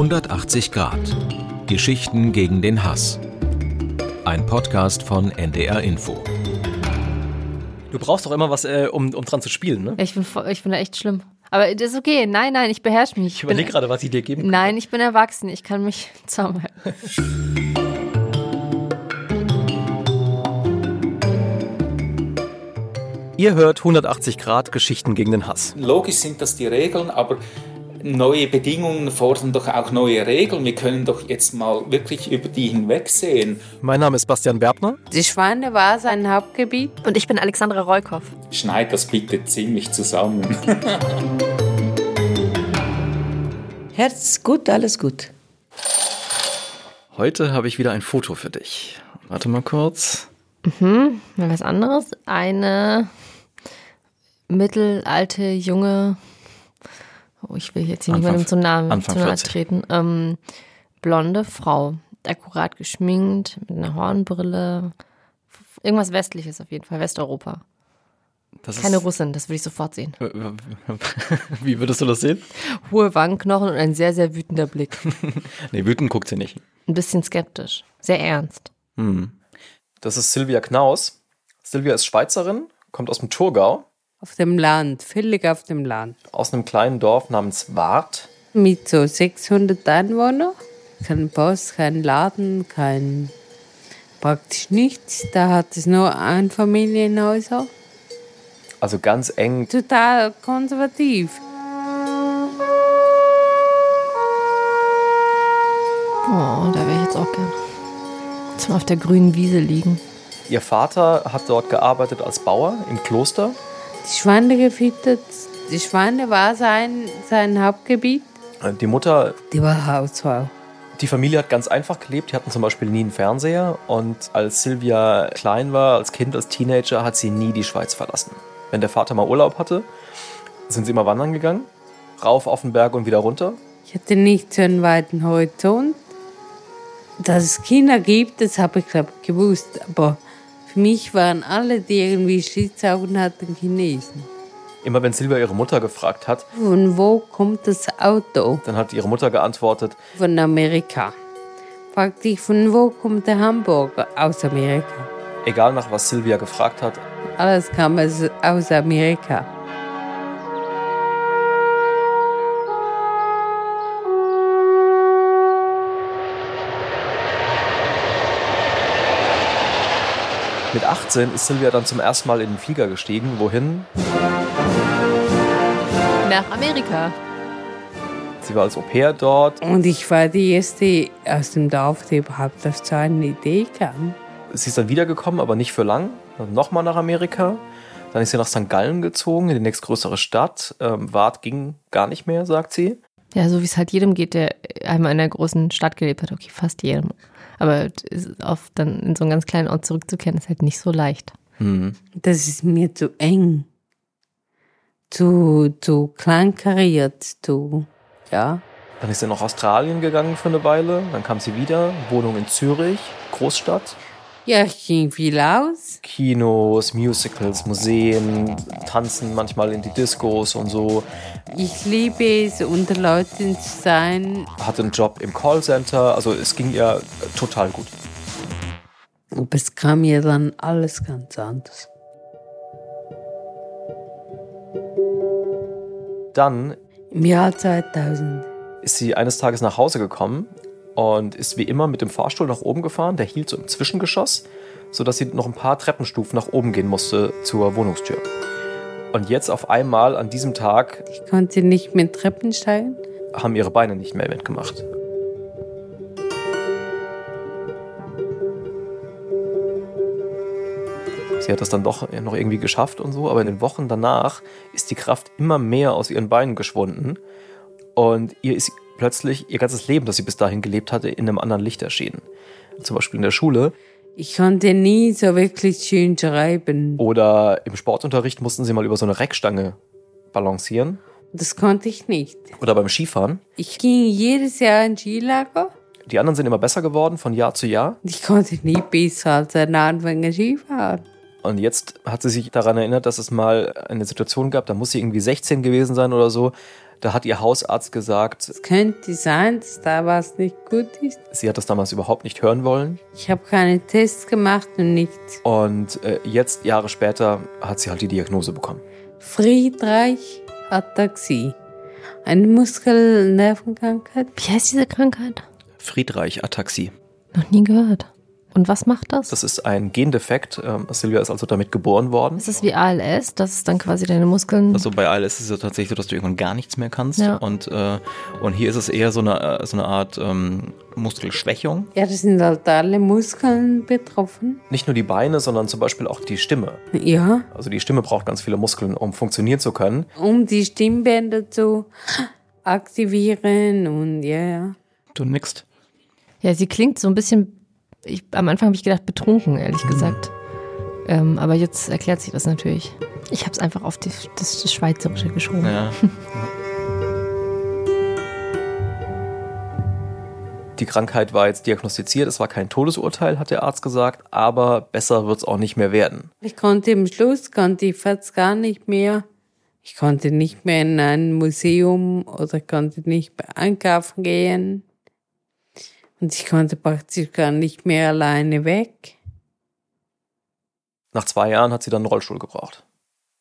180 Grad. Geschichten gegen den Hass. Ein Podcast von NDR Info. Du brauchst doch immer was, äh, um, um dran zu spielen, ne? Ich bin, ich bin da echt schlimm. Aber das ist okay. Nein, nein, ich beherrsche mich. Ich überlege gerade, was ich dir geben kann. Nein, ich bin erwachsen. Ich kann mich zusammenhalten. Ihr hört 180 Grad Geschichten gegen den Hass. Logisch sind das die Regeln, aber neue Bedingungen fordern doch auch neue Regeln. Wir können doch jetzt mal wirklich über die hinwegsehen. Mein Name ist Bastian Berbner. Die Schweine war sein Hauptgebiet. Und ich bin Alexandra Reukoff. Schneid das bitte ziemlich zusammen. Herz gut, alles gut. Heute habe ich wieder ein Foto für dich. Warte mal kurz. Mal was anderes. Eine mittelalte, junge, oh, ich will jetzt hier Anfang- niemandem zum Namen Anfang zu nahe 40. treten, ähm, blonde Frau, akkurat geschminkt, mit einer Hornbrille, irgendwas Westliches auf jeden Fall, Westeuropa. Das Keine Russin, das würde ich sofort sehen. Wie würdest du das sehen? Hohe Wangenknochen und ein sehr, sehr wütender Blick. Nee, wütend guckt sie nicht. Ein bisschen skeptisch, sehr ernst. Das ist Silvia Knaus. Silvia ist Schweizerin, kommt aus dem Thurgau, Auf dem Land, völlig auf dem Land. aus einem kleinen Dorf namens Wart. Mit so 600 Einwohnern. Kein Post, kein Laden, kein. praktisch nichts. Da hat es nur Einfamilienhäuser. Also ganz eng. Total konservativ. Oh, da wäre ich jetzt auch gern. Zum auf der grünen Wiese liegen. Ihr Vater hat dort gearbeitet als Bauer im Kloster. Die Schweine gefüttert. Die Schweine war sein, sein Hauptgebiet. Die Mutter Die war Hausfrau. Die Familie hat ganz einfach gelebt. Die hatten zum Beispiel nie einen Fernseher. Und als Silvia klein war, als Kind, als Teenager, hat sie nie die Schweiz verlassen. Wenn der Vater mal Urlaub hatte, sind sie immer wandern gegangen. Rauf auf den Berg und wieder runter. Ich hatte nicht so einen weiten Horizont. Dass es Kinder gibt, das habe ich glaube ich gewusst. Aber für mich waren alle, die irgendwie Schlitzaugen hatten, Chinesen. Immer wenn Silvia ihre Mutter gefragt hat, Von wo kommt das Auto? dann hat ihre Mutter geantwortet, Von Amerika. Fragte ich, von wo kommt der Hamburger? Aus Amerika. egal nach was Silvia gefragt hat, Alles kam aus Amerika. Mit 18 ist Silvia dann zum ersten Mal in den Flieger gestiegen. Wohin? Nach Amerika. Sie war als Au pair dort. Und ich war die erste aus dem Dorf, die überhaupt auf so eine Idee kam. Sie ist dann wiedergekommen, aber nicht für lang. Dann nochmal nach Amerika. Dann ist sie nach St. Gallen gezogen, in die nächstgrößere Stadt. Ähm, Wart ging gar nicht mehr, sagt sie. Ja, so wie es halt jedem geht, der einmal in einer großen Stadt gelebt hat. Okay, fast jedem. Aber ist oft dann in so einen ganz kleinen Ort zurückzukehren, ist halt nicht so leicht. Das ist mir zu eng. Zu, zu kleinkariert, zu, ja. Dann ist sie nach Australien gegangen für eine Weile. Dann kam sie wieder, Wohnung in Zürich, Großstadt. Ja, ich ging viel aus. Kinos, Musicals, Museen, tanzen manchmal in die Discos und so. Ich liebe es, unter Leuten zu sein. Hatte einen Job im Callcenter. Also es ging ihr total gut. Aber es kam mir dann alles ganz anders. Dann Im Jahr 2000. ist sie eines Tages nach Hause gekommen und ist wie immer mit dem Fahrstuhl nach oben gefahren. Der hielt so im Zwischengeschoss, sodass sie noch ein paar Treppenstufen nach oben gehen musste zur Wohnungstür. Und jetzt auf einmal an diesem Tag Ich konnte nicht mit Treppen steigen. haben ihre Beine nicht mehr mitgemacht. Sie hat das dann doch noch irgendwie geschafft und so, aber in den Wochen danach ist die Kraft immer mehr aus ihren Beinen geschwunden und ihr ist plötzlich ihr ganzes Leben, das sie bis dahin gelebt hatte, in einem anderen Licht erschienen. Zum Beispiel in der Schule Ich konnte nie so wirklich schön schreiben. oder im Sportunterricht mussten sie mal über so eine Reckstange balancieren Das konnte ich nicht. oder beim Skifahren. Ich ging jedes Jahr in Skilager. Die anderen sind immer besser geworden von Jahr zu Jahr. Ich konnte nie besser als ein Anfänger Skifahren. Und jetzt hat sie sich daran erinnert, dass es mal eine Situation gab, da muss sie irgendwie 16 gewesen sein oder so. Da hat ihr Hausarzt gesagt, Es könnte sein, dass da was nicht gut ist. sie hat das damals überhaupt nicht hören wollen. Ich habe keine Tests gemacht und nichts. Und äh, jetzt, Jahre später, hat sie halt die Diagnose bekommen. Friedreich Ataxie. Eine Muskelnervenkrankheit. Wie heißt diese Krankheit? Friedreich-Ataxie. Noch nie gehört. Und was macht das? Das ist ein Gendefekt. Ähm, Silvia ist also damit geboren worden. Ist wie ALS? Das ist dann quasi deine Muskeln. Also bei ALS ist es ja tatsächlich so, dass du irgendwann gar nichts mehr kannst. Ja. Und, äh, und hier ist es eher so eine, äh, so eine Art ähm, Muskelschwächung. Ja, das sind halt alle Muskeln betroffen. Nicht nur die Beine, sondern zum Beispiel auch die Stimme. Ja, Also die Stimme braucht ganz viele Muskeln, um funktionieren zu können. um die Stimmbänder zu aktivieren und ja, ja. Du nickst. Ja, sie klingt so ein bisschen. Ich, am Anfang habe ich gedacht, betrunken, ehrlich gesagt. Ähm, aber jetzt erklärt sich das natürlich. Ich habe es einfach auf die, das, das Schweizerische geschoben. Ja. Die Krankheit war jetzt diagnostiziert, es war kein Todesurteil, hat der Arzt gesagt, aber besser wird es auch nicht mehr werden. Ich konnte im Schluss, konnte ich fast gar nicht mehr. Ich konnte nicht mehr in ein Museum oder konnte nicht mehr einkaufen gehen. Und ich konnte praktisch gar nicht mehr alleine weg. Nach zwei Jahren hat sie dann einen Rollstuhl gebraucht.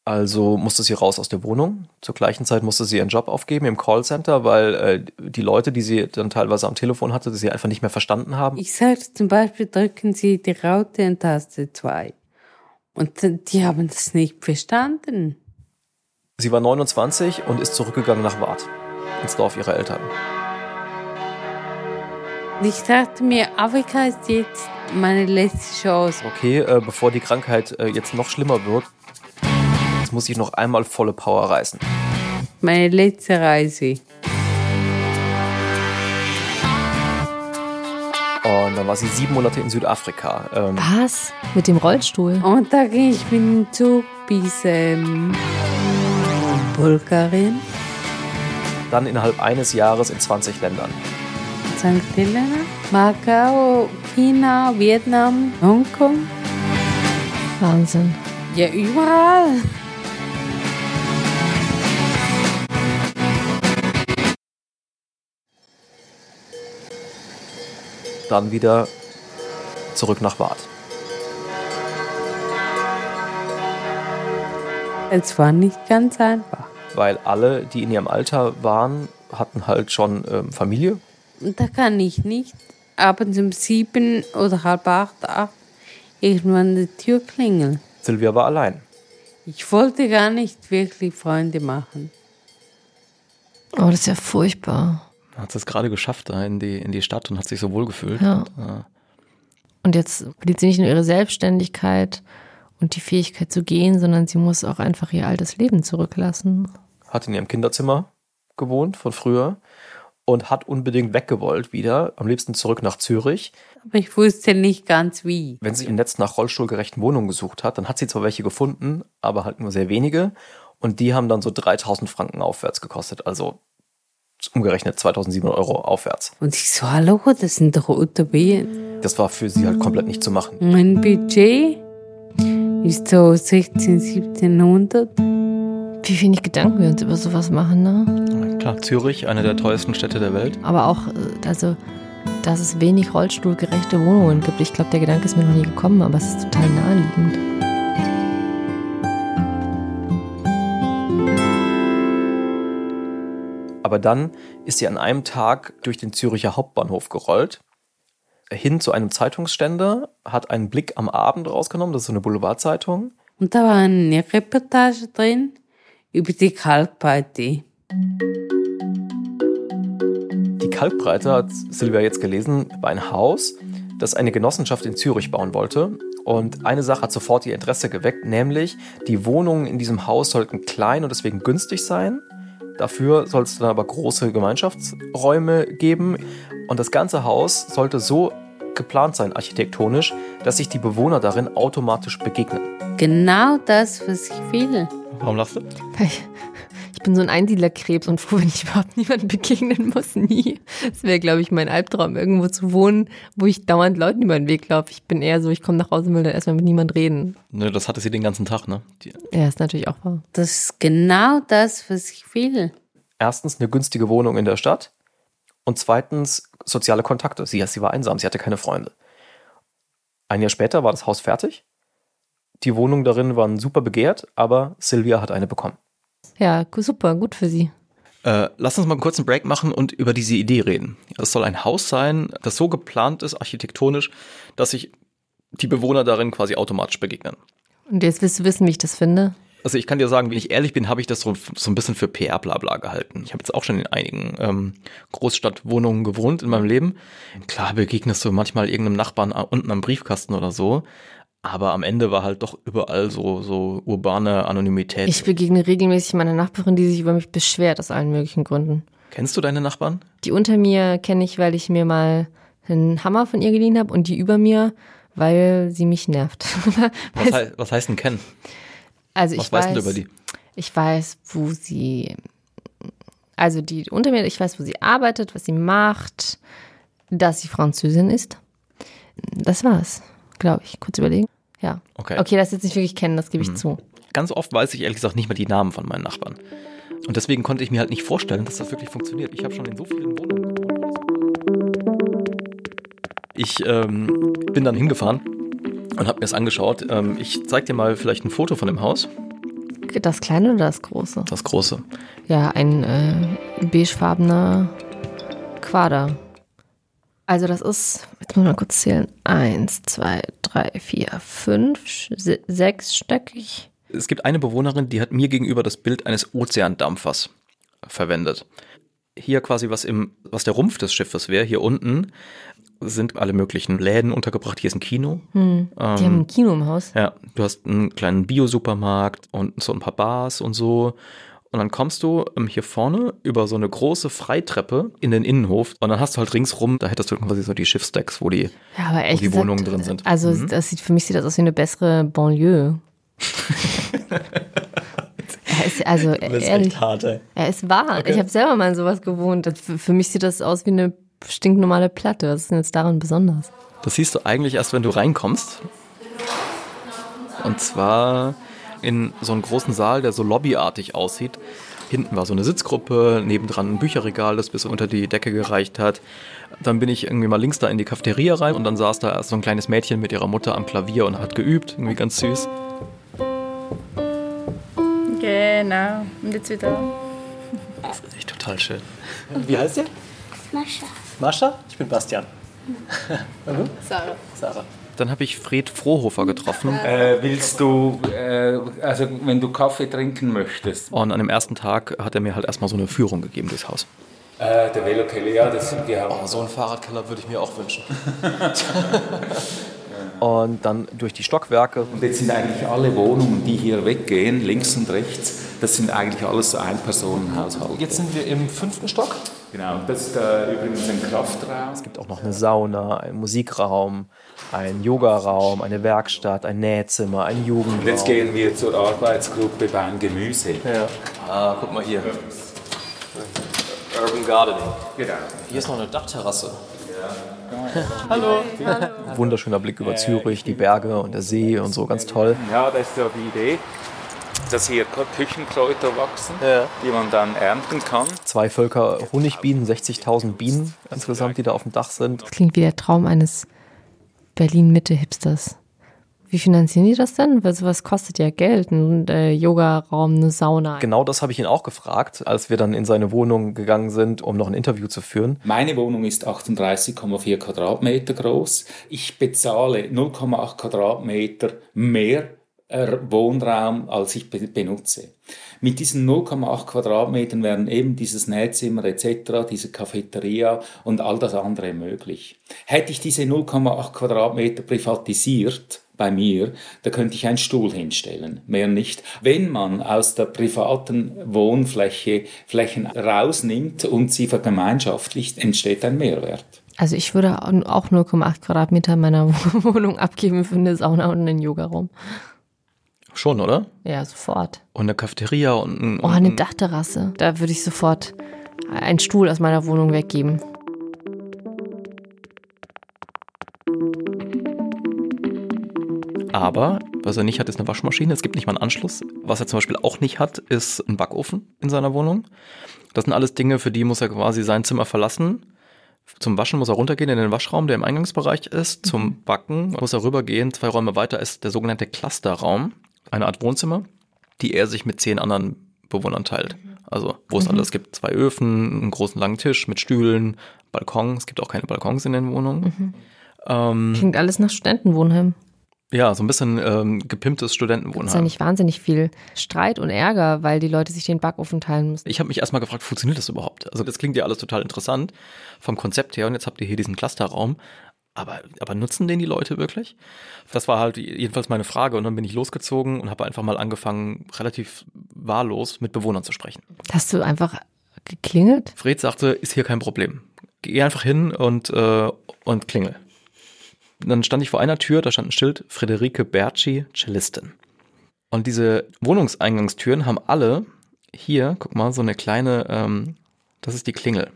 Also musste sie raus aus der Wohnung. Zur gleichen Zeit musste sie ihren Job aufgeben im Callcenter, weil äh, die Leute, die sie dann teilweise am Telefon hatte, sie einfach nicht mehr verstanden haben. Ich sagte zum Beispiel, drücken Sie die Raute in Taste 2. Und die haben das nicht verstanden. Sie war 29 und ist zurückgegangen nach Waadt, ins Dorf ihrer Eltern. Ich dachte mir, Afrika ist jetzt meine letzte Chance. Okay, äh, bevor die Krankheit äh, jetzt noch schlimmer wird, jetzt muss ich noch einmal volle Power reißen. Meine letzte Reise. Und dann war sie sieben Monate in Südafrika. Ähm, Was? Mit dem Rollstuhl? Und da ging ich mit dem Zug bis ähm, Bulgarien, dann innerhalb eines Jahres in 20 Ländern. St. Helena, Macau, China, Vietnam, Hongkong. Wahnsinn. Ja, überall. Dann wieder zurück nach Waadt. Es war nicht ganz einfach. Weil alle, die in ihrem Alter waren, hatten halt schon ähm, Familie. Und da kann ich nicht abends um sieben oder halb acht, acht irgendwann die Tür klingeln. Silvia war allein. Ich wollte gar nicht wirklich Freunde machen. Oh, das ist ja furchtbar. Hat es gerade geschafft da in die, in die Stadt und hat sich so wohl gefühlt. Ja. Und, äh, Und jetzt verliert sie nicht nur ihre Selbstständigkeit und die Fähigkeit zu gehen, sondern sie muss auch einfach ihr altes Leben zurücklassen. Hat in ihrem Kinderzimmer gewohnt von früher und hat unbedingt weggewollt wieder. Am liebsten zurück nach Zürich. Aber ich wusste nicht ganz wie. Wenn sie im Netz nach rollstuhlgerechten Wohnungen gesucht hat, dann hat sie zwar welche gefunden, aber halt nur sehr wenige. Und die haben dann so 3000 Franken aufwärts gekostet. Also umgerechnet 2700 Euro aufwärts. Und ich so, hallo, das sind doch Utopien. Das war für sie halt komplett nicht zu machen. Mein Budget ist so 16, 1700. Wie wenig Gedanken wir uns über sowas machen, ne? Klar, Zürich, eine der teuersten Städte der Welt. Aber auch, äh, also, dass es wenig rollstuhlgerechte Wohnungen gibt. Ich glaube, der Gedanke ist mir noch nie gekommen, aber es ist total naheliegend. Aber dann ist sie an einem Tag durch den Züricher Hauptbahnhof gerollt, hin zu einem Zeitungsständer, hat einen Blick am Abend rausgenommen, das ist so eine Boulevardzeitung. Und da war eine Reportage drin über die Kalkbreite. Die Kalkbreite, hat Silvia jetzt gelesen, war ein Haus, das eine Genossenschaft in Zürich bauen wollte. Und eine Sache hat sofort ihr Interesse geweckt, nämlich die Wohnungen in diesem Haus sollten klein und deswegen günstig sein. Dafür soll es dann aber große Gemeinschaftsräume geben. Und das ganze Haus sollte so geplant sein, architektonisch, dass sich die Bewohner darin automatisch begegnen. Genau das, was ich will. Warum lachst du? Ich, bin so ein Einsiedlerkrebs und froh, wenn ich überhaupt niemandem begegnen muss. Nie. Es wäre, glaube ich, mein Albtraum, irgendwo zu wohnen, wo ich dauernd Leuten über den Weg laufe. Ich bin eher so, ich komme nach Hause und will dann erstmal mit niemand reden. Nö, das hatte sie den ganzen Tag, ne? Die, Ja, ist natürlich auch wahr. Das ist genau das, was ich will. erstens eine günstige Wohnung in der Stadt und zweitens soziale Kontakte. Sie, sie war einsam, sie hatte keine Freunde. Ein Jahr später war das Haus fertig. Die Wohnungen darin waren super begehrt, aber Sylvia hat eine bekommen. Ja, super, gut für sie. Äh, lass uns mal einen kurzen Break machen und über diese Idee reden. Es soll ein Haus sein, das so geplant ist, architektonisch, dass sich die Bewohner darin quasi automatisch begegnen. Und jetzt willst du wissen, wie ich das finde? Also ich kann dir sagen, wenn ich ehrlich bin, habe ich das so, so ein bisschen für PR-Blabla gehalten. Ich habe jetzt auch schon in einigen ähm, Großstadtwohnungen gewohnt in meinem Leben. Klar begegnest du manchmal irgendeinem Nachbarn a- unten am Briefkasten oder so, aber am Ende war halt doch überall so, so urbane Anonymität. Ich begegne regelmäßig meiner Nachbarin, die sich über mich beschwert aus allen möglichen Gründen. Kennst du deine Nachbarn? Die unter mir kenne ich, weil ich mir mal einen Hammer von ihr geliehen habe und die über mir, weil sie mich nervt. Was, hei was heißt denn kennen? also Was ich weißt weiß, du über die? Ich weiß, wo sie, also die unter mir, ich weiß, wo sie arbeitet, was sie macht, dass sie Französin ist. Das war's, glaube ich. Kurz überlegen. Ja. Okay. Mhm. Okay, das jetzt nicht wirklich kennen, das gebe ich zu. Ganz oft weiß ich ehrlich gesagt nicht mehr die Namen von meinen Nachbarn. Und deswegen konnte ich mir halt nicht vorstellen, dass das wirklich funktioniert. Ich habe schon in so vielen Wohnungen gewohnt. Ich ähm, bin dann hingefahren und habe mir das angeschaut. Ähm, ich zeig dir mal vielleicht ein Foto von dem Haus. Das kleine oder das große? Das große. Ja, ein äh, beigefarbener Quader. Also das ist, jetzt muss mal kurz zählen, eins, zwei, drei, vier, fünf, se- sechsstöckig. Es gibt eine Bewohnerin, die hat mir gegenüber das Bild eines Ozeandampfers verwendet. Hier quasi was im, was der Rumpf des Schiffes wäre, hier unten sind alle möglichen Läden untergebracht. Hier ist ein Kino. Die haben ein Kino im Haus. Ja, du hast einen kleinen Bio-Supermarkt und so ein paar Bars und so. Und dann kommst du ähm, hier vorne über so eine große Freitreppe in den Innenhof und dann hast du halt ringsrum, da hättest du quasi so die Schiffsdecks, wo die, Ja, wo die gesagt, Wohnungen drin sind. Mhm. Also das sieht für mich sieht das aus wie eine bessere Banlieue. er ist, also ehrlich, hart, ey. er ist wahr. Ich habe selber mal in sowas gewohnt. Das- Für, für mich sieht das aus wie eine stinknormale Platte. Was ist denn jetzt daran besonders? Das siehst du eigentlich erst, wenn du reinkommst. Und zwar in so einen großen Saal, der so lobbyartig aussieht. Hinten war so eine Sitzgruppe, nebendran ein Bücherregal, das bis unter die Decke gereicht hat. Dann bin ich irgendwie mal links da in die Cafeteria rein und dann saß da erst so ein kleines Mädchen mit ihrer Mutter am Klavier und hat geübt, irgendwie ganz süß. Genau. Und jetzt wieder. Das ist echt total schön. Wie heißt ihr? Mascha. Mascha? Ich bin Bastian. Sarah. Sarah. Dann habe ich Fred Frohofer getroffen Äh, willst du, äh, also wenn du Kaffee trinken möchtest, und an dem ersten Tag hat er mir halt erstmal so eine Führung gegeben durchs Haus. äh, der Velokeller, ja, das, wir haben Oh, so einen Fahrradkeller würde ich mir auch wünschen. und dann durch die Stockwerke. Und jetzt sind eigentlich alle Wohnungen, die hier weggehen, links und rechts, das sind eigentlich alles so Ein-Personen-Haushalte. Jetzt sind wir im fünften Stock. Genau, das ist äh, übrigens ein Kraftraum. Es gibt auch noch eine Sauna, einen Musikraum, einen Yogaraum, eine Werkstatt, ein Nähzimmer, ein Jugendraum. Und jetzt gehen wir zur Arbeitsgruppe beim Gemüse. Ja. Ah, guck mal hier. Urban Gardening. Genau. Hier ist noch eine Dachterrasse. Hallo. Wunderschöner Blick über Zürich, die Berge und der See und so, ganz toll. Ja, das ist ja die Idee, dass hier Küchenkräuter wachsen, Ja. die man dann ernten kann. Zwei Völker Honigbienen, 60.000 Bienen insgesamt, die da auf dem Dach sind. Das klingt wie der Traum eines Berlin-Mitte-Hipsters. Wie finanzieren die das denn? Weil sowas kostet ja Geld. Ein äh, Yoga-Raum, eine Sauna. Genau das habe ich ihn auch gefragt, als wir dann in seine Wohnung gegangen sind, um noch ein Interview zu führen. Meine Wohnung ist 38,4 Quadratmeter groß. Ich bezahle 0,8 Quadratmeter mehr Wohnraum, als ich be benutze. Mit diesen 0,8 Quadratmetern wären eben dieses Nähzimmer etc., diese Cafeteria und all das andere möglich. Hätte ich diese 0,8 Quadratmeter privatisiert, bei mir, da könnte ich einen Stuhl hinstellen, mehr nicht. Wenn man aus der privaten Wohnfläche Flächen rausnimmt und sie vergemeinschaftlicht, entsteht ein Mehrwert. Also ich würde auch 0,8 Quadratmeter meiner Wohnung abgeben für eine Sauna und einen Yogaraum. Schon, oder? Ja, sofort. Und eine Cafeteria und ein, Oh, eine Dachterrasse. Da würde ich sofort einen Stuhl aus meiner Wohnung weggeben. Aber was er nicht hat, ist eine Waschmaschine. Es gibt nicht mal einen Anschluss. Was er zum Beispiel auch nicht hat, ist ein Backofen in seiner Wohnung. Das sind alles Dinge, für die muss er quasi sein Zimmer verlassen. Zum Waschen muss er runtergehen in den Waschraum, der im Eingangsbereich ist. Zum Backen muss er rübergehen. Zwei Räume weiter ist der sogenannte Clusterraum, eine Art Wohnzimmer, die er sich mit zehn anderen Bewohnern teilt. Also, wo es alles gibt. Zwei Öfen, einen großen langen Tisch mit Stühlen, Balkon. Es gibt auch keine Balkons in den Wohnungen. Ähm, Klingt alles nach Studentenwohnheim. ja, so ein bisschen ähm, gepimptes Gibt es ja Studentenwohnheim. nicht wahnsinnig viel Streit und Ärger, weil die Leute sich den Backofen teilen müssen. Ich habe mich erstmal gefragt, funktioniert das überhaupt? Also das klingt ja alles total interessant vom Konzept her und jetzt habt ihr hier diesen Clusterraum. Aber, aber nutzen den die Leute wirklich? Das war halt jedenfalls meine Frage und dann bin ich losgezogen und habe einfach mal angefangen, relativ wahllos mit Bewohnern zu sprechen. Hast du einfach geklingelt? Fred sagte, ist hier kein Problem. Geh einfach hin und, äh, und klingel. Dann stand ich vor einer Tür, da stand ein Schild, Friederike Berci, Cellistin. Und diese Wohnungseingangstüren haben alle hier, guck mal, so eine kleine, ähm, das ist die Klingel.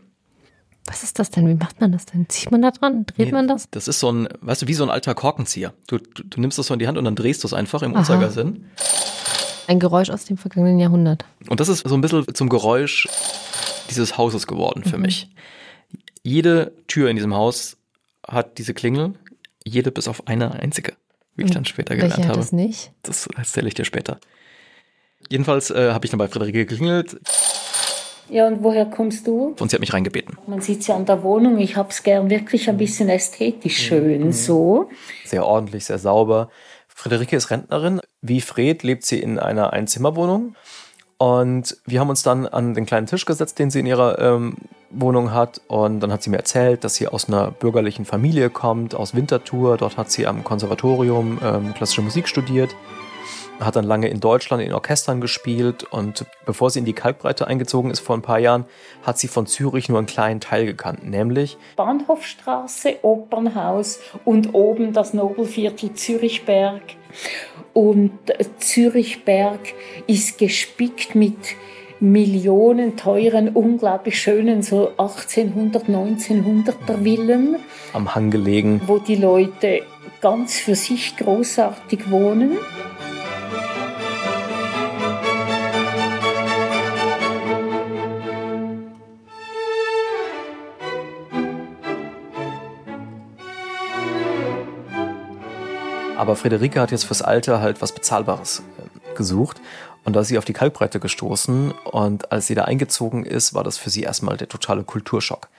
Was ist das denn? Wie macht man das denn? Zieht man da dran? Dreht Nee, man das? Das ist so ein, weißt du, wie so ein alter Korkenzieher. Du, du, du nimmst das so in die Hand und dann drehst du es einfach im Aha. Uhrzeigersinn. Ein Geräusch aus dem vergangenen Jahrhundert. Und das ist so ein bisschen zum Geräusch dieses Hauses geworden für mich. Jede Tür in diesem Haus hat diese Klingel, jede bis auf eine einzige, wie ich dann später gelernt Welche hat habe. das nicht? Das erzähle ich dir später. Jedenfalls äh, habe ich dann bei Friederike geklingelt Ja, und woher kommst du? und sie hat mich reingebeten. Man sieht ja an der Wohnung, ich hab's gern wirklich ein bisschen ästhetisch schön so. Sehr ordentlich, sehr sauber. Friederike ist Rentnerin. Wie Fred lebt sie in einer Einzimmerwohnung. Und wir haben uns dann an den kleinen Tisch gesetzt, den sie in ihrer ähm, Wohnung hat. Und dann hat sie mir erzählt, dass sie aus einer bürgerlichen Familie kommt, aus Winterthur. Dort hat sie am Konservatorium ähm, klassische Musik studiert. Hat dann lange in Deutschland in Orchestern gespielt. Und bevor sie in die Kalkbreite eingezogen ist vor ein paar Jahren, hat sie von Zürich nur einen kleinen Teil gekannt. Nämlich Bahnhofstraße, Opernhaus und oben das Nobelviertel Zürichberg. Und Zürichberg ist gespickt mit Millionen teuren, unglaublich schönen, so 1800, 1900er Villen, am Hang gelegen. wo die Leute ganz für sich großartig wohnen. Aber Friederike hat jetzt fürs Alter halt was Bezahlbares äh, gesucht. Und da ist sie auf die Kalkbreite gestoßen. Und als sie da eingezogen ist, war das für sie erstmal der totale Kulturschock.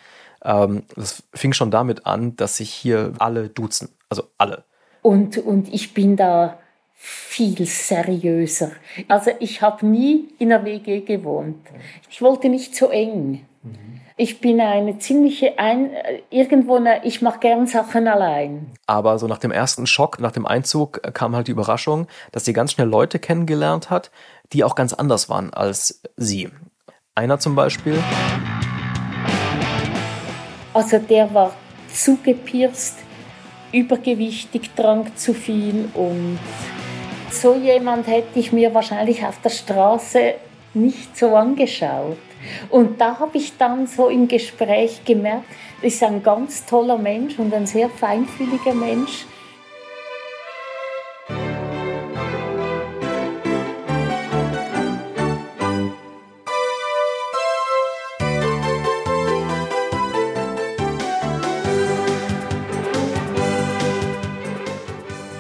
Ähm, das fing schon damit an, dass sich hier alle duzen. Also alle. Und, und ich bin da viel seriöser. Also ich habe nie in einer WG gewohnt. Ich wollte nicht so eng. Ich bin eine ziemliche, ein, irgendwo, eine, ich mache gern Sachen allein. Aber so nach dem ersten Schock, nach dem Einzug, äh, kam halt die Überraschung, dass sie ganz schnell Leute kennengelernt hat, die auch ganz anders waren als sie. Einer zum Beispiel, Also der war zugepierst, übergewichtig, trank zu viel und so jemand hätte ich mir wahrscheinlich auf der Straße nicht so angeschaut. Und da habe ich dann so im Gespräch gemerkt, das ist ein ganz toller Mensch und ein sehr feinfühliger Mensch.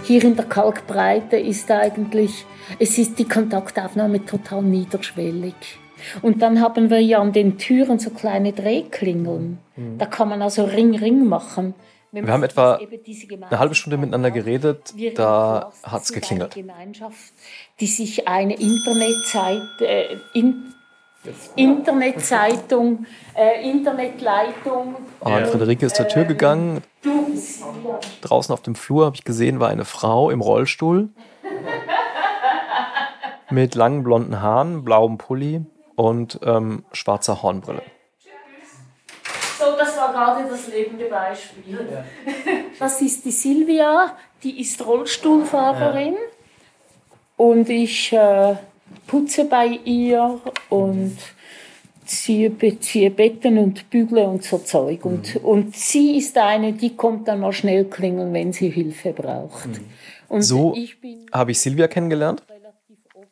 Hier in der Kalkbreite ist eigentlich, es ist die Kontaktaufnahme total niederschwellig. Und dann haben wir ja an den Türen so kleine Drehklingeln. Da kann man also Ring, Ring machen. Wir haben etwa eine halbe Stunde miteinander geredet, da hat's eine geklingelt. Gemeinschaft, die sich eine Internetzeit, äh, in, Internetzeitung, äh, Internetleitung. Und Friederike ist zur Tür gegangen. Du, Silvia, Draußen auf dem Flur habe ich gesehen, war eine Frau im Rollstuhl mit langen blonden Haaren, blauem Pulli und ähm, schwarzer Hornbrille. So, das war gerade das lebende Beispiel. Das ist die Silvia, die ist Rollstuhlfahrerin. Und ich äh, putze bei ihr und ziehe, be- ziehe Betten und bügle und so Zeug. Und, und sie ist eine, die kommt dann mal schnell klingeln, wenn sie Hilfe braucht. Und So habe ich Silvia kennengelernt.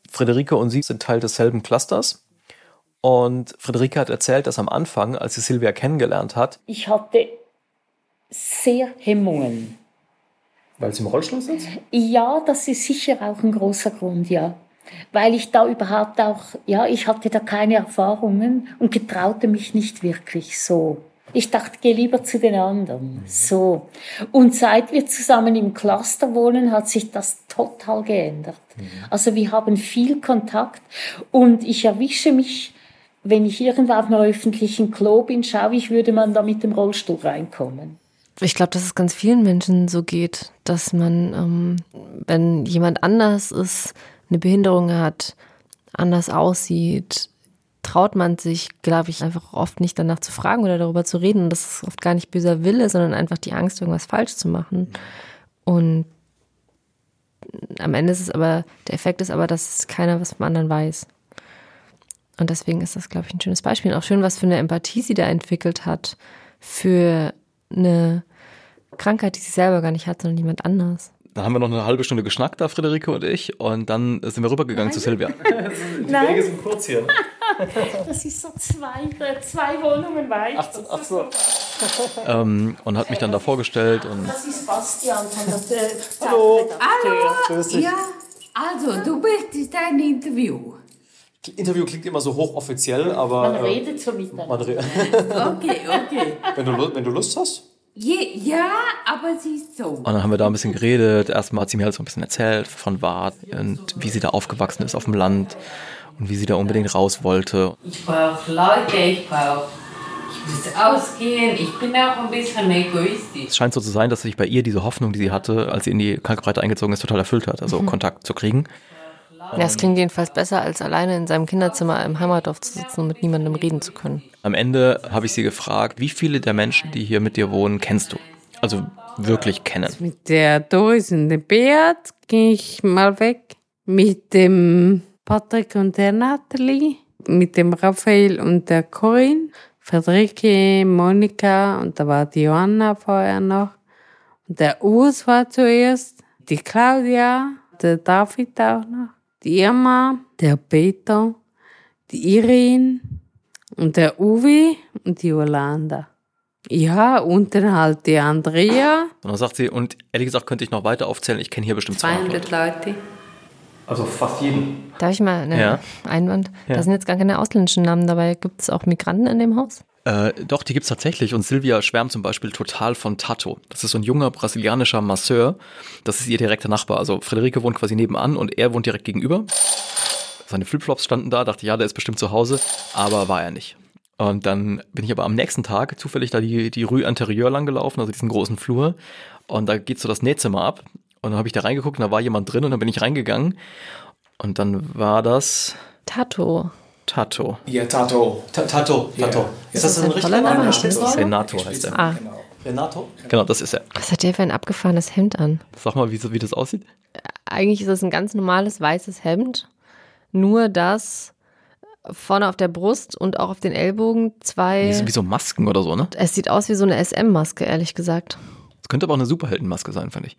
Friederike und sie sind Teil desselben Clusters. Und Friederike hat erzählt, dass am Anfang, als sie Silvia kennengelernt hat, Ich hatte sehr Hemmungen. weil sie im Rollstuhl sitzt, Ja, das ist sicher auch ein großer Grund, ja. Weil ich da überhaupt auch, ja, ich hatte da keine Erfahrungen und getraute mich nicht wirklich so. Ich dachte, geh lieber zu den anderen. So. Und seit wir zusammen im Cluster wohnen, hat sich das total geändert. Also wir haben viel Kontakt und ich erwische mich, wenn ich irgendwo auf einer öffentlichen Klo bin, schaue ich, würde man da mit dem Rollstuhl reinkommen. Ich glaube, dass es ganz vielen Menschen so geht, dass man, ähm, wenn jemand anders ist, eine Behinderung hat, anders aussieht, traut man sich, glaube ich, einfach oft nicht danach zu fragen oder darüber zu reden. Das ist oft gar nicht böser Wille, sondern einfach die Angst, irgendwas falsch zu machen. Und am Ende ist es aber, der Effekt ist aber, dass keiner was vom anderen weiß. Und deswegen ist das, glaube ich, ein schönes Beispiel. Und auch schön, was für eine Empathie sie da entwickelt hat für eine Krankheit, die sie selber gar nicht hat, sondern jemand anders. Dann haben wir noch eine halbe Stunde geschnackt, da Friederike und ich, und dann sind wir rübergegangen zu Silvia. die Nein. Wege sind kurz hier. Das ist so zwei, äh, zwei Wohnungen weit. Ach, so- ach so. ähm, und hat mich dann da vorgestellt und Das ist Bastian von der äh, Hallo. Dich. Ja, also du möchtest ein Interview. Interview klingt immer so hochoffiziell, aber Man äh, redet so miteinander. man re Okay, okay. wenn, du, wenn du Lust hast. Je, ja, aber sie ist so. Und dann haben wir da ein bisschen geredet. Erstmal hat sie mir halt so ein bisschen erzählt von Wart und wie sie da aufgewachsen ist auf dem Land und wie sie da unbedingt raus wollte. Ich brauche Leute, ich brauche. Ich muss ausgehen. Ich bin auch ein bisschen egoistisch. Es scheint so zu sein, dass sich bei ihr diese Hoffnung, die sie hatte, als sie in die Kalkbreite eingezogen ist, total erfüllt hat. Also Kontakt zu kriegen. Ja, es klingt jedenfalls besser, als alleine in seinem Kinderzimmer im Heimatdorf zu sitzen und mit niemandem reden zu können. Am Ende habe ich sie gefragt, wie viele der Menschen, die hier mit dir wohnen, kennst du? Also wirklich kennen. Mit der Doris und dem Beat gehe ich mal weg. Mit dem Patrick und der Natalie. Mit dem Raphael und der Corinne. Friederike, Monika und da war die Johanna vorher noch. Und der Urs war zuerst. Die Claudia, der David auch noch. Die Irma, der Peter, die Irene und der Uwe und die Yolanda. Ja, und dann halt die Andrea. Und dann sagt sie, und ehrlich gesagt könnte ich noch weiter aufzählen, ich kenne hier bestimmt 200 200 Leute. Leute. Also fast jeden. Darf ich mal einen Ja. Einwand? Ja. Da sind jetzt gar keine ausländischen Namen dabei. Gibt es auch Migranten in dem Haus? Äh, doch, die gibt's tatsächlich. Und Silvia schwärmt zum Beispiel total von Tato. Das ist so ein junger brasilianischer Masseur. Das ist ihr direkter Nachbar. Also Friederike wohnt quasi nebenan und er wohnt direkt gegenüber. Seine Flipflops standen da, dachte, ja, der ist bestimmt zu Hause, aber war er nicht. Und dann bin ich aber am nächsten Tag zufällig da die, die Rue Interieur lang gelaufen, also diesen großen Flur. Und da geht so das Nähzimmer ab. Und dann habe ich da reingeguckt und da war jemand drin und dann bin ich reingegangen. Und dann war das Tato. Tato. Ja, Tato. Ta- Tato, Tato. Ist das das ein ein richtiger Name? Spitzname? Renato heißt er. Ah, Renato? Genau, das ist er. was hat der für ein abgefahrenes Hemd an? Sag mal, wie, so- wie das aussieht. Eigentlich ist es ein ganz normales weißes Hemd. Nur dass vorne auf der Brust und auch auf den Ellbogen zwei. Wie, so- wie so Masken oder so, ne? Es sieht aus wie so eine SM-Maske, ehrlich gesagt. Das könnte aber auch eine Superheldenmaske sein, finde ich.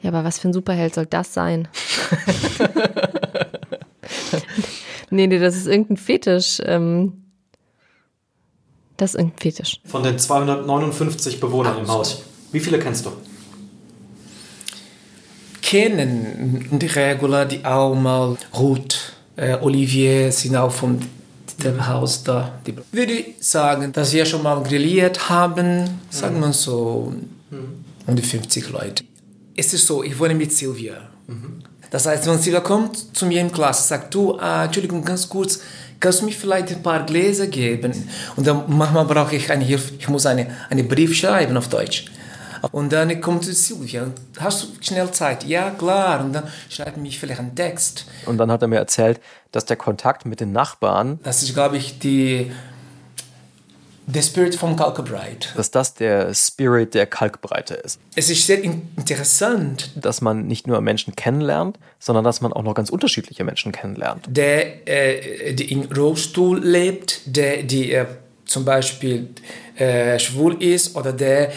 Ja, aber was für ein Superheld soll das sein? nee, nee, das ist irgendein Fetisch. Ähm, das ist irgendein Fetisch. Von den 259 Bewohnern im Haus. Wie viele kennst du? Kennen die Regula, die auch mal Ruth, äh, Olivier sind auch von dem Haus da. Die, würde ich sagen, dass wir schon mal grilliert haben, sagen wir so um die 50 Leute. Es ist so, ich wohne mit Silvia. Das heißt, wenn Silvia kommt zu mir in Klasse, sagt du, ah, Entschuldigung, ganz kurz, kannst du mir vielleicht ein paar Gläser geben? Und dann manchmal brauche ich eine Hilfe, ich muss eine, einen Brief schreiben auf Deutsch. Und dann kommt Silvia, hast du schnell Zeit? Ja, klar. Und dann schreibt mich vielleicht einen Text. Und dann hat er mir erzählt, dass der Kontakt mit den Nachbarn, Das ist, glaube ich, die, der Spirit vom Kalkebreit. dass das der Spirit der Kalkbreite ist. Es ist sehr in interessant, Dass man nicht nur Menschen kennenlernt, sondern dass man auch noch ganz unterschiedliche Menschen kennenlernt. der, äh, die im Rollstuhl lebt, der die äh, zum Beispiel äh, schwul ist oder der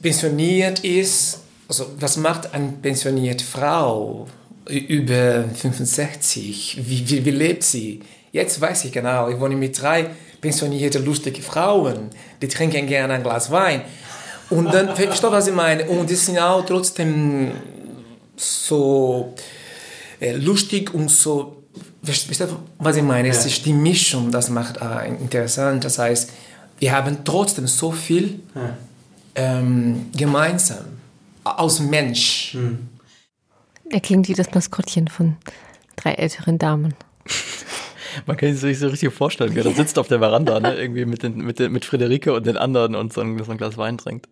pensioniert ist. Also was macht eine pensionierte Frau über 65? Wie, wie, wie lebt sie? Jetzt weiß ich genau, ich wohne mit drei pensionierte, lustige Frauen, die trinken gerne ein Glas Wein. Und dann, verstehst du, was ich meine? Und die sind auch trotzdem so äh, lustig und so, verstehst du, was ich meine? Es ist die Mischung, das macht äh, interessant. Das heißt, wir haben trotzdem so viel ähm, gemeinsam aus Mensch. Er klingt wie das Maskottchen von drei älteren Damen. Man kann sich so richtig vorstellen, wie er da sitzt auf der Veranda, ne? irgendwie mit, den, mit, den, mit Friederike und den anderen und so ein, so ein Glas Wein trinkt.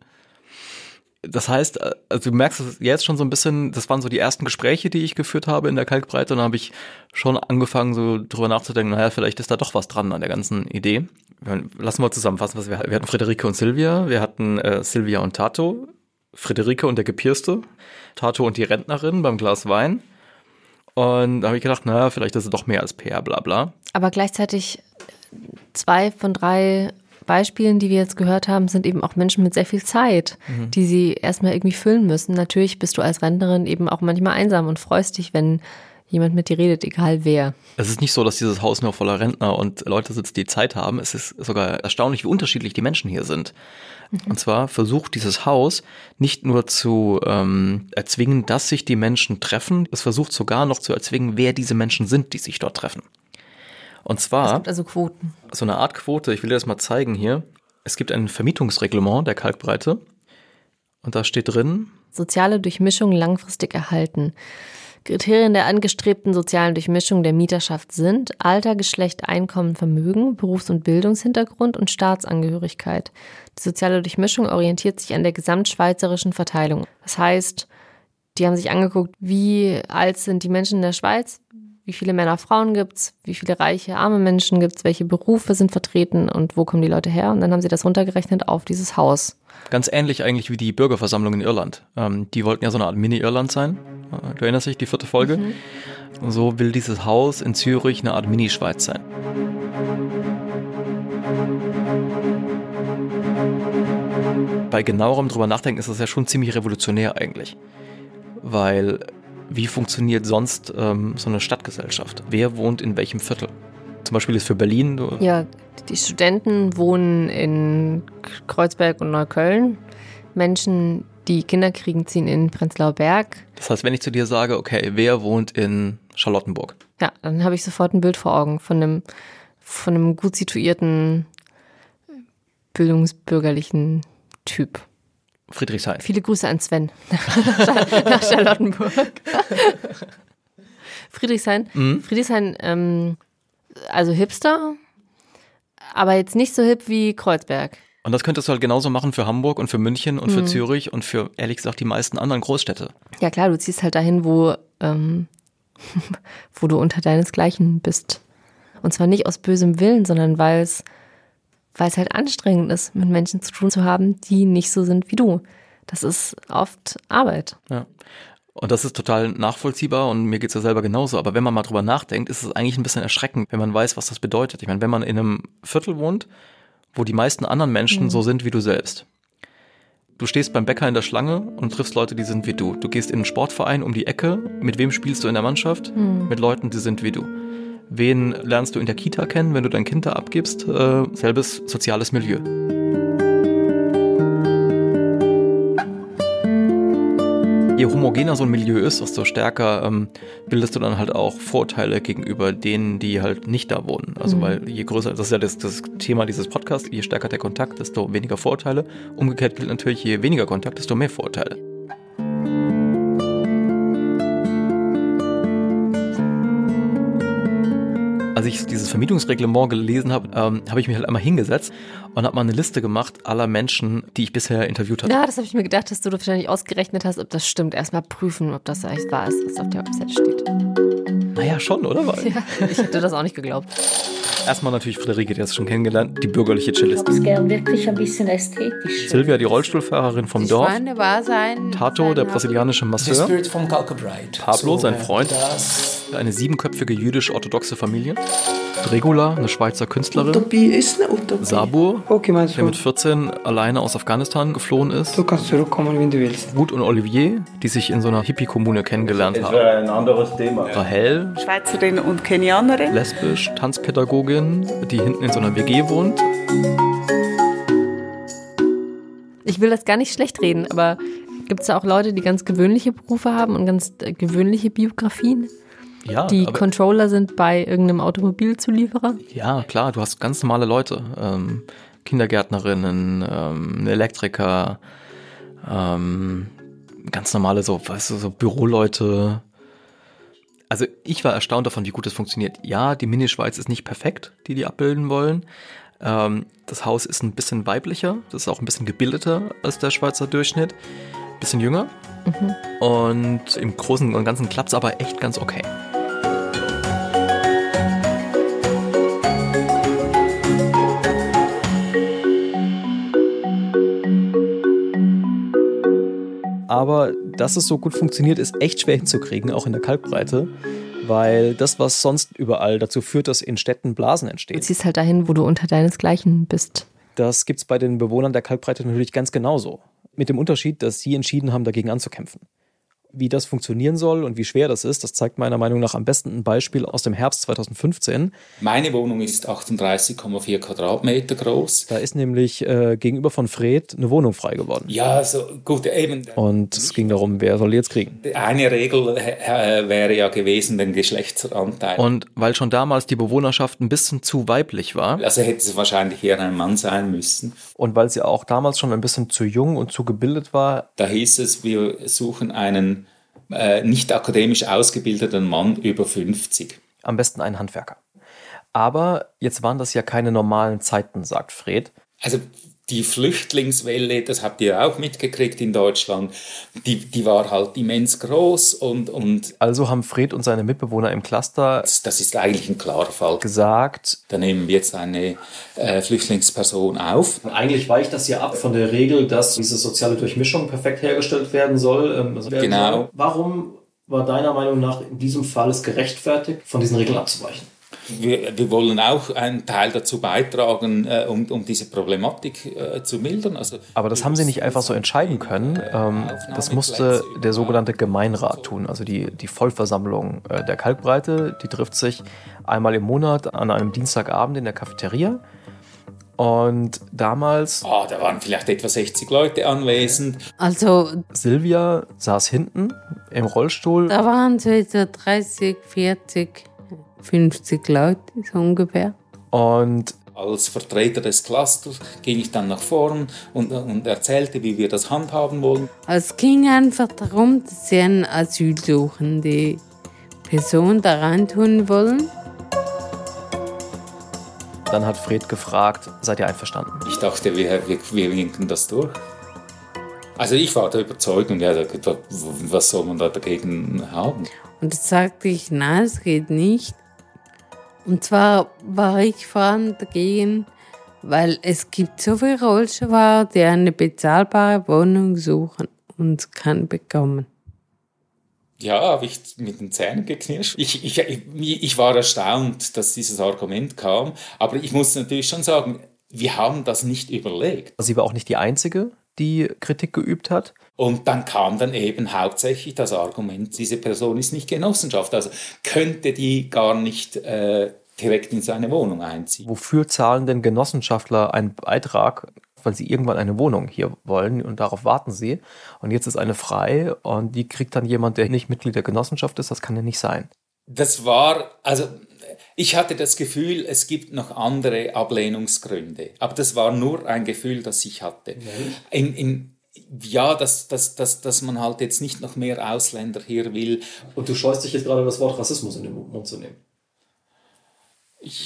Das heißt, also du merkst es jetzt schon so ein bisschen, das waren so die ersten Gespräche, die ich geführt habe in der Kalkbreite und dann habe ich schon angefangen, so drüber nachzudenken, naja, vielleicht ist da doch was dran an der ganzen Idee. Lassen wir zusammenfassen, was wir hatten. Wir hatten Friederike und Silvia, wir hatten äh, Silvia und Tato, Friederike und der Gepierste, Tato und die Rentnerin beim Glas Wein. Und da habe ich gedacht, naja, vielleicht ist es doch mehr als PR, bla bla. Aber gleichzeitig zwei von drei Beispielen, die wir jetzt gehört haben, sind eben auch Menschen mit sehr viel Zeit, Mhm. die sie erstmal irgendwie füllen müssen. Natürlich bist du als Rentnerin eben auch manchmal einsam und freust dich, wenn jemand mit dir redet, egal wer. Es ist nicht so, dass dieses Haus nur voller Rentner und Leute sitzt, die Zeit haben. Es ist sogar erstaunlich, wie unterschiedlich die Menschen hier sind. Und zwar versucht dieses Haus nicht nur zu ähm, erzwingen, dass sich die Menschen treffen, es versucht sogar noch zu erzwingen, wer diese Menschen sind, die sich dort treffen. Und Es zwar gibt also Quoten. so eine Art Quote, ich will dir das mal zeigen hier. Es gibt ein Vermietungsreglement der Kalkbreite und da steht drin, Soziale Durchmischung langfristig erhalten. Kriterien der angestrebten sozialen Durchmischung der Mieterschaft sind Alter, Geschlecht, Einkommen, Vermögen, Berufs- und Bildungshintergrund und Staatsangehörigkeit. Die soziale Durchmischung orientiert sich an der gesamtschweizerischen Verteilung. Das heißt, die haben sich angeguckt, wie alt sind die Menschen in der Schweiz, wie viele Männer, Frauen gibt's, wie viele reiche, arme Menschen gibt's, welche Berufe sind vertreten und wo kommen die Leute her. Und dann haben sie das runtergerechnet auf dieses Haus. Ganz ähnlich eigentlich wie die Bürgerversammlung in Irland. Ähm, die wollten ja so eine Art Mini-Irland sein. Äh, Du erinnerst dich, die vierte Folge? Und so will dieses Haus in Zürich eine Art Mini-Schweiz sein. Bei genauerem drüber nachdenken ist das ja schon ziemlich revolutionär eigentlich. Weil wie funktioniert sonst ähm, so eine Stadtgesellschaft? Wer wohnt in welchem Viertel? Zum Beispiel ist für Berlin, Ja, die Studenten wohnen in Kreuzberg und Neukölln. Menschen, die Kinder kriegen, ziehen in Prenzlauer Berg. das heißt, wenn ich zu dir sage, okay, wer wohnt in Charlottenburg? Ja, dann habe ich sofort ein Bild vor Augen von einem, von einem gut situierten, bildungsbürgerlichen Typ. Friedrichshain. Viele Grüße an Sven nach Charlottenburg. Friedrichshain. Mhm. Friedrichshain, ähm, also Hipster, aber jetzt nicht so hip wie Kreuzberg. Und das könntest du halt genauso machen für Hamburg und für München und für Mhm. Zürich und für, ehrlich gesagt, die meisten anderen Großstädte. Ja klar, du ziehst halt dahin, wo, ähm, wo du unter deinesgleichen bist. Und zwar nicht aus bösem Willen, sondern weil es weil es halt anstrengend ist, mit Menschen zu tun zu haben, die nicht so sind wie du. Das ist oft Arbeit. Ja. Und das ist total nachvollziehbar und mir geht's ja selber genauso. Aber wenn man mal drüber nachdenkt, ist es eigentlich ein bisschen erschreckend, wenn man weiß, was das bedeutet. Ich meine, wenn man in einem Viertel wohnt, wo die meisten anderen Menschen Mhm. so sind wie du selbst. Du stehst beim Bäcker in der Schlange und triffst Leute, die sind wie du. Du gehst in einen Sportverein um die Ecke. Mit wem spielst du in der Mannschaft? Mhm. Mit Leuten, die sind wie du. Wen lernst du in der Kita kennen, wenn du dein Kind da abgibst? Äh, selbes soziales Milieu. Je homogener so ein Milieu ist, desto stärker ähm, bildest du dann halt auch Vorurteile gegenüber denen, die halt nicht da wohnen. Also Mhm. weil je größer, das ist ja das, das Thema dieses Podcasts, je stärker der Kontakt, desto weniger Vorurteile. Umgekehrt gilt natürlich, je weniger Kontakt, desto mehr Vorurteile. Als ich dieses Vermietungsreglement gelesen habe, ähm, habe ich mich halt einmal hingesetzt und habe mal eine Liste gemacht aller Menschen, die ich bisher interviewt hatte. Ja, das habe ich mir gedacht, dass du wahrscheinlich ausgerechnet hast, ob das stimmt. Erstmal prüfen, ob das echt wahr ist, was auf der Website steht. Naja, schon, oder? Weil- Ja, ich hätte das auch nicht geglaubt. Erstmal natürlich Friederike, die hast du schon kennengelernt, die bürgerliche Ich Cellistin. gern wirklich ein bisschen ästhetisch. Silvia, die Rollstuhlfahrerin vom Die Dorf. War sein. Tato, der brasilianische The Masseur. Spirit von Kalkabride. Pablo, sein äh, Freund. Das Eine siebenköpfige jüdisch-orthodoxe Familie. Regula, eine Schweizer Künstlerin. Utopie ist eine Utopie. Sabur, Okay, der mit 14 alleine aus Afghanistan geflohen ist. Du kannst zurückkommen, wenn du willst. Ruth und Olivier, die sich in so einer Hippie-Kommune kennengelernt haben. ein anderes Thema. Rahel, Schweizerin und Kenianerin. lesbisch, Tanzpädagogin, die hinten in so einer WG wohnt. Ich will das gar nicht schlecht reden, aber gibt es da auch Leute, die ganz gewöhnliche Berufe haben und ganz äh, gewöhnliche Biografien? Ja, die aber- Controller sind bei irgendeinem Automobilzulieferer? Ja, klar, du hast ganz normale Leute. Ähm, Kindergärtnerinnen, ähm, Elektriker, ähm, ganz normale so, weißt du, so Büroleute. Also ich war erstaunt davon, wie gut das funktioniert. Ja, die Mini-Schweiz ist nicht perfekt, die die abbilden wollen. Ähm, das Haus ist ein bisschen weiblicher, das ist auch ein bisschen gebildeter als der Schweizer Durchschnitt. Bisschen jünger. Und im Großen und Ganzen klappt es aber echt ganz okay. Aber dass es so gut funktioniert, ist echt schwer hinzukriegen, auch in der Kalkbreite. Weil das, was sonst überall dazu führt, dass in Städten Blasen Du entstehen, ziehst halt dahin, wo du unter deinesgleichen bist. das gibt es bei den Bewohnern der Kalkbreite natürlich ganz genauso. Mit dem Unterschied, dass sie entschieden haben, dagegen anzukämpfen. Wie das funktionieren soll und wie schwer das ist, das zeigt meiner Meinung nach am besten ein Beispiel aus dem Herbst 2015. Meine Wohnung ist 38,4 Quadratmeter groß. Da ist nämlich äh, gegenüber von Fred eine Wohnung frei geworden. Ja, so gut, eben. Und es ging darum, wer soll jetzt kriegen. Eine Regel äh, wäre ja gewesen, den Geschlechtsanteil. Und weil schon damals die Bewohnerschaft ein bisschen zu weiblich war. Also hätte es wahrscheinlich eher ein Mann sein müssen. Und weil sie auch damals schon ein bisschen zu jung und zu gebildet war. Da hieß es, wir suchen einen äh, nicht akademisch ausgebildeten Mann über 50. Am besten einen Handwerker. Aber jetzt waren das ja keine normalen Zeiten, sagt Fred. Also die Flüchtlingswelle, das habt ihr auch mitgekriegt in Deutschland, die, die war halt immens groß und, und Also haben Fred und seine Mitbewohner im Cluster das, das ist eigentlich ein klarer Fall. gesagt, Da nehmen wir jetzt eine äh, Flüchtlingsperson auf. Eigentlich weicht das ja ab von der Regel, dass diese soziale Durchmischung perfekt hergestellt werden soll. ähm, also Genau. Soll. Warum war deiner Meinung nach in diesem Fall es gerechtfertigt, von diesen Regeln abzuweichen? Wir, wir wollen auch einen Teil dazu beitragen, äh, um, um diese Problematik äh, zu mildern. Also, aber das haben sie nicht einfach so entscheiden können. Ähm, das musste der sogenannte Gemeinrat tun, also die, die Vollversammlung äh, der Kalkbreite. Die trifft sich einmal im Monat an einem Dienstagabend in der Cafeteria. Und damals, Ah, da waren vielleicht etwa 60 Leute anwesend. Also Silvia saß hinten im Rollstuhl. da waren so etwa 30, 40, 50 Leute so ungefähr. Und Als Vertreter des Clusters ging ich dann nach vorn und, und erzählte, wie wir das handhaben wollen. Es ging einfach darum, dass sie eine asylsuchende Person da reintun wollen. dann hat Fred gefragt, seid ihr einverstanden? Ich dachte, wir, wir, wir winken das durch. Also ich war der Überzeugung, ja, was soll man da dagegen haben? Und da sagte ich, nein, es geht nicht. Und zwar war ich vor allem dagegen, weil es gibt so viele Rollstuhlfahrer, die eine bezahlbare Wohnung suchen und kann bekommen. Ja, habe ich mit den Zähnen geknirscht. Ich, ich, ich, ich war erstaunt, dass dieses Argument kam. Aber ich muss natürlich schon sagen, wir haben das nicht überlegt. Sie war auch nicht die Einzige, die Kritik geübt hat. Und dann kam dann eben hauptsächlich das Argument, diese Person ist nicht Genossenschaft. Also könnte die gar nicht äh, direkt in seine Wohnung einziehen. Wofür zahlen denn Genossenschaftler einen Beitrag, weil sie irgendwann eine Wohnung hier wollen und darauf warten sie. Und jetzt ist eine frei und die kriegt dann jemand, der nicht Mitglied der Genossenschaft ist. Das kann ja nicht sein. Das war, also ich hatte das Gefühl, es gibt noch andere Ablehnungsgründe. Aber das war nur ein Gefühl, das ich hatte. In, in, ja, dass, dass, dass, dass man halt jetzt nicht noch mehr Ausländer hier will. Und du scheust dich jetzt gerade das Wort Rassismus in den Mund zu nehmen.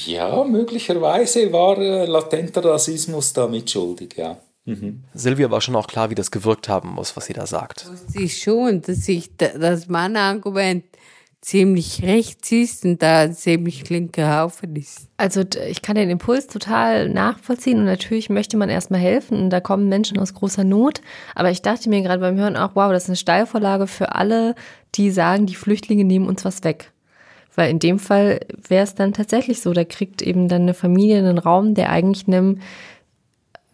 Ja, möglicherweise war äh, latenter Rassismus damit schuldig, ja. Mhm. Silvia war schon auch klar, wie das gewirkt haben muss, was sie da sagt. Wusste ich schon, dass ich da- dass mein Argument ziemlich rechts ist und da ein ziemlich linker Haufen ist. Also ich kann den Impuls total nachvollziehen und natürlich möchte man erstmal helfen und da kommen Menschen aus großer Not. Aber ich dachte mir gerade beim Hören auch, wow, das ist eine Steilvorlage für alle, die sagen, die Flüchtlinge nehmen uns was weg. Weil in dem Fall wäre es dann tatsächlich so, da kriegt eben dann eine Familie einen Raum, der eigentlich einem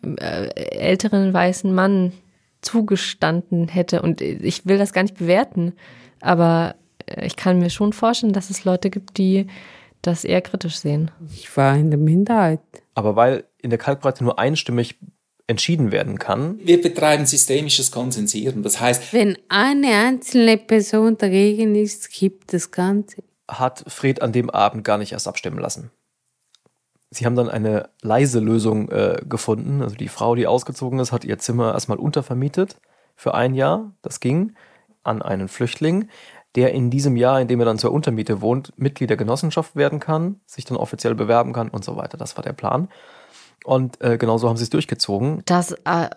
äh, älteren weißen Mann zugestanden hätte. Und ich will das gar nicht bewerten, aber ich kann mir schon vorstellen, dass es Leute gibt, die das eher kritisch sehen. Ich war in der Minderheit. Aber weil in der Kalkbreite nur einstimmig entschieden werden kann. Wir betreiben systemisches Konsensieren. Das heißt, wenn eine einzelne Person dagegen ist, kippt das Ganze. Hat Fred an dem Abend gar nicht erst abstimmen lassen. Sie haben dann eine leise Lösung äh, gefunden. Also die Frau, die ausgezogen ist, hat ihr Zimmer erstmal untervermietet für ein Jahr. Das ging an einen Flüchtling, der in diesem Jahr, in dem er dann zur Untermiete wohnt, Mitglied der Genossenschaft werden kann, sich dann offiziell bewerben kann und so weiter. Das war der Plan. Und äh, genauso haben sie es durchgezogen. Das, äh,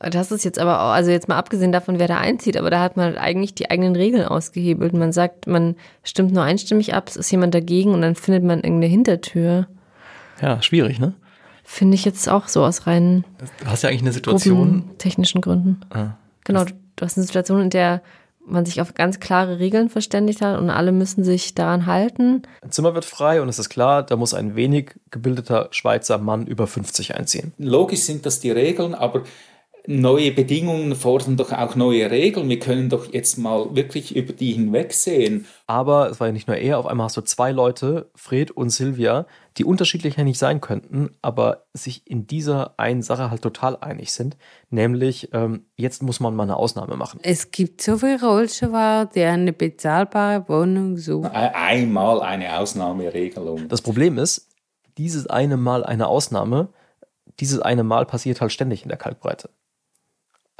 das ist jetzt aber auch, also jetzt mal abgesehen davon, wer da einzieht, aber da hat man halt eigentlich die eigenen Regeln ausgehebelt. Man sagt, man stimmt nur einstimmig ab, es ist jemand dagegen und dann findet man irgendeine Hintertür. Ja, schwierig, ne? Finde ich jetzt auch so aus rein. Du hast ja eigentlich eine Situation. Technischen Gründen. Ah, genau, du hast eine Situation, in der man sich auf ganz klare Regeln verständigt hat und alle müssen sich daran halten. Ein Zimmer wird frei und es ist klar, da muss ein wenig gebildeter Schweizer Mann über 50 einziehen. Logisch sind das die Regeln, aber neue Bedingungen fordern doch auch neue Regeln. Wir können doch jetzt mal wirklich über die hinwegsehen. Aber es war ja nicht nur er, auf einmal hast du zwei Leute, Fred und Silvia, die unterschiedlicher nicht sein könnten, aber sich in dieser einen Sache halt total einig sind. Nämlich, ähm, jetzt muss man mal eine Ausnahme machen. Es gibt so viele Rollstuhlfahrer, die eine bezahlbare Wohnung suchen. Einmal eine Ausnahmeregelung. Das Problem ist, dieses eine Mal eine Ausnahme, dieses eine Mal passiert halt ständig in der Kalkbreite.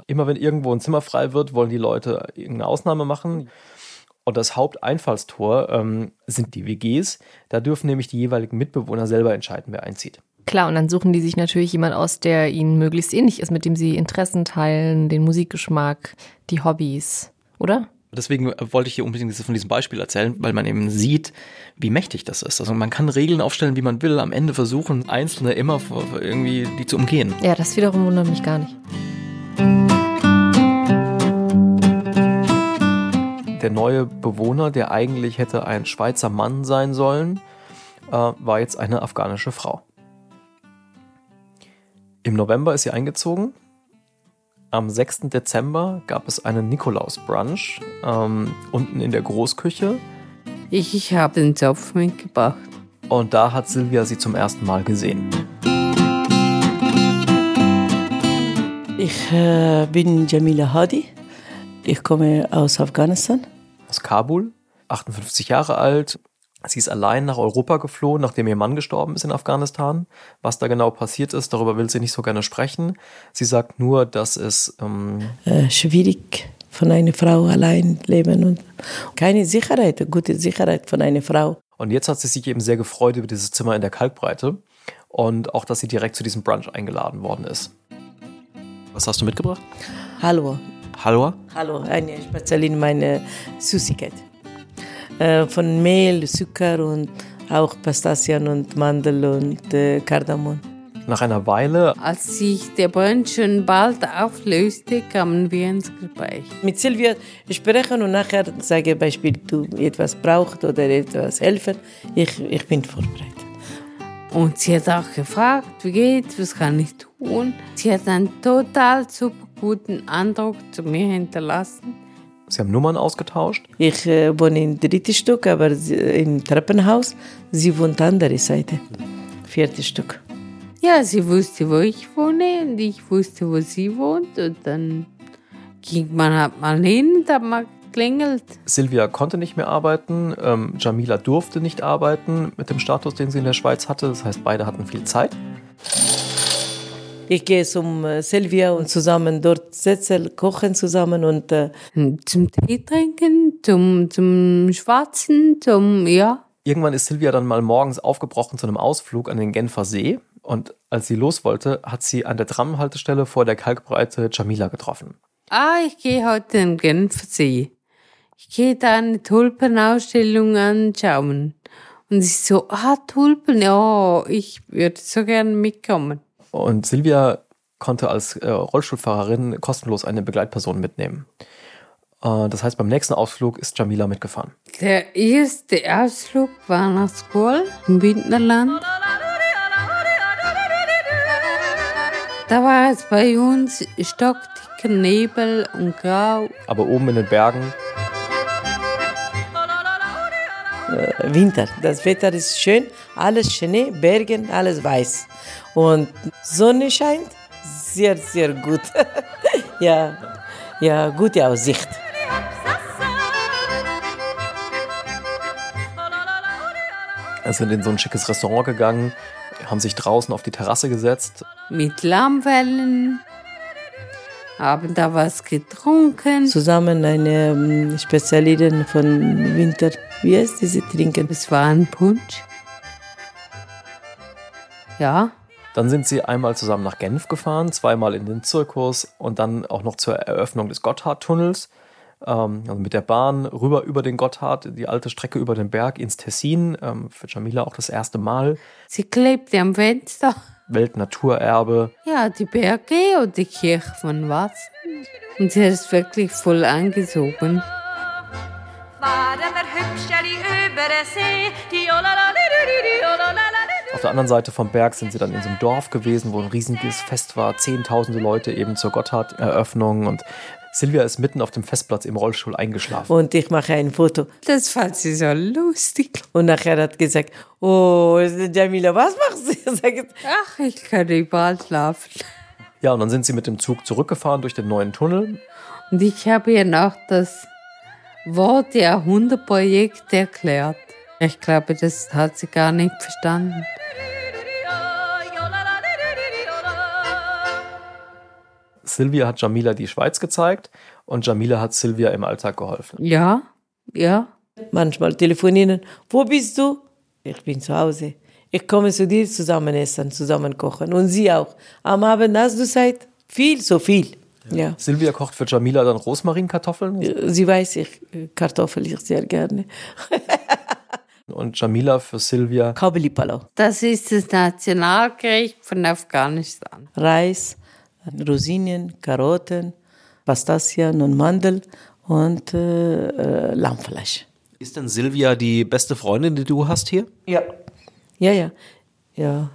Immer wenn irgendwo ein Zimmer frei wird, wollen die Leute irgendeine Ausnahme machen. Und das Haupteinfallstor ähm, sind die WGs. Da dürfen nämlich die jeweiligen Mitbewohner selber entscheiden, wer einzieht. Klar, und dann suchen die sich natürlich jemand aus, der ihnen möglichst ähnlich ist, mit dem sie Interessen teilen, den Musikgeschmack, die Hobbys, oder? Deswegen wollte ich hier unbedingt von diesem Beispiel erzählen, weil man eben sieht, wie mächtig das ist. Also man kann Regeln aufstellen, wie man will, am Ende versuchen Einzelne immer irgendwie die zu umgehen. Ja, das wiederum wundert mich gar nicht. Der neue Bewohner, der eigentlich hätte ein Schweizer Mann sein sollen, äh, war jetzt eine afghanische Frau. Im November ist sie eingezogen. Am 6. Dezember gab es einen Nikolaus-Brunch ähm, unten in der Großküche. Ich, ich habe den Zopf mitgebracht. Und da hat Silvia sie zum ersten Mal gesehen. Ich äh, bin Jamila Hadi. Ich komme aus Afghanistan. Aus Kabul, 58 Jahre alt. Sie ist allein nach Europa geflohen, nachdem ihr Mann gestorben ist in Afghanistan. Was da genau passiert ist, darüber will sie nicht so gerne sprechen. Sie sagt nur, dass es ähm äh, schwierig von einer Frau allein leben und keine Sicherheit, gute Sicherheit von einer Frau. Und jetzt hat sie sich eben sehr gefreut über dieses Zimmer in der Kalkbreite und auch, dass sie direkt zu diesem Brunch eingeladen worden ist. Was hast du mitgebracht? Hallo. Hallo? Hallo, eine Spezialin, meine Süßigkeit. Äh, von Mehl, Zucker und auch Pistazien und Mandel und äh, Kardamom. Nach einer Weile, Als sich der schon bald auflöste, kamen wir ins Gespräch. Mit Silvia sprechen und nachher sage Beispiel, du etwas brauchst oder etwas helfen. Ich, ich bin vorbereitet. Und sie hat auch gefragt, wie geht's, was kann ich tun? Sie hat einen total super guten Eindruck zu mir hinterlassen. Sie haben Nummern ausgetauscht. Ich äh, wohne im dritten Stück, aber sie, im Treppenhaus. Sie wohnt andere Seite, vierte Stück. Ja, sie wusste, wo ich wohne und ich wusste, wo sie wohnt. Und dann ging man halt mal hin und hat mal geklingelt. Silvia konnte nicht mehr arbeiten, ähm, Jamila durfte nicht arbeiten mit dem Status, den sie in der Schweiz hatte. Das heißt, beide hatten viel Zeit. Ich gehe zum äh, Silvia und zusammen dort sitzen, kochen zusammen und äh, Zum Tee trinken, zum, zum Schwatzen, zum, ja. Irgendwann ist Silvia dann mal morgens aufgebrochen zu einem Ausflug an den Genfer See. Und als sie los wollte, hat sie an der Tramhaltestelle vor der Kalkbreite Jamila getroffen. Ah, ich gehe heute in Genfersee. ich gehe da eine Tulpenausstellung anschauen. Und ich so, ah, Tulpen, ja, ich würde so gerne mitkommen. Und Silvia konnte als äh, Rollstuhlfahrerin kostenlos eine Begleitperson mitnehmen. Äh, das heißt, beim nächsten Ausflug ist Jamila mitgefahren. Der erste Ausflug war nach Skol im Winterland. Da war es bei uns stockdicker Nebel und grau. Aber oben in den Bergen Winter. Das Wetter ist schön, alles Schnee, Bergen, alles weiß. Und Sonne scheint, sehr, sehr gut. ja, ja, gute Aussicht. Wir sind in so ein schickes Restaurant gegangen, haben sich draußen auf die Terrasse gesetzt. Mit Lammwellen. Haben da was getrunken. Zusammen eine ähm, Spezialität von Winter. Wie heißt diese trinken? Es war ein Punsch. Ja. Dann sind sie einmal zusammen nach Genf gefahren, zweimal in den Zirkus und dann auch noch zur Eröffnung des Gotthardtunnels. Ähm, also mit der Bahn rüber über den Gotthard, die alte Strecke über den Berg ins Tessin. Ähm, für Jamila auch das erste Mal. Sie klebte am Fenster. Weltnaturerbe. Ja, die Berge und die Kirche von was. Und sie es wirklich voll angezogen. Auf der anderen Seite vom Berg sind sie dann in so einem Dorf gewesen, wo ein riesiges Fest war. Zehntausende Leute eben zur Gotthard-Eröffnung und Silvia ist mitten auf dem Festplatz im Rollstuhl eingeschlafen. Und ich mache ein Foto. Das fand sie so lustig. Und nachher hat gesagt, oh, Jamila, was machst du? Sagt, Ach, ich kann überall schlafen. Ja, und dann sind sie mit dem Zug zurückgefahren durch den neuen Tunnel. Und ich habe ihr noch das Wort Jahrhundertprojekt erklärt. Ich glaube, das hat sie gar nicht verstanden. Silvia hat Jamila die Schweiz gezeigt und Jamila hat Silvia im Alltag geholfen. Ja, ja. Manchmal telefonieren. Wo bist du? Ich bin zu Hause. Ich komme zu dir zusammen essen, zusammen kochen. Und sie auch. Am Abend hast du Zeit? Viel, so viel. Ja. Silvia kocht für Jamila dann Rosmarinkartoffeln. Sie weiß, ich Kartoffel ich sehr gerne. Und Jamila für Silvia. Kabeli Palau. Das ist das Nationalgericht von Afghanistan. Reis, Rosinen, Karotten, Pastazien und Mandel und äh, äh, Lammfleisch. Ist denn Silvia die beste Freundin, die du hast hier? Ja. Ja, ja. Ja.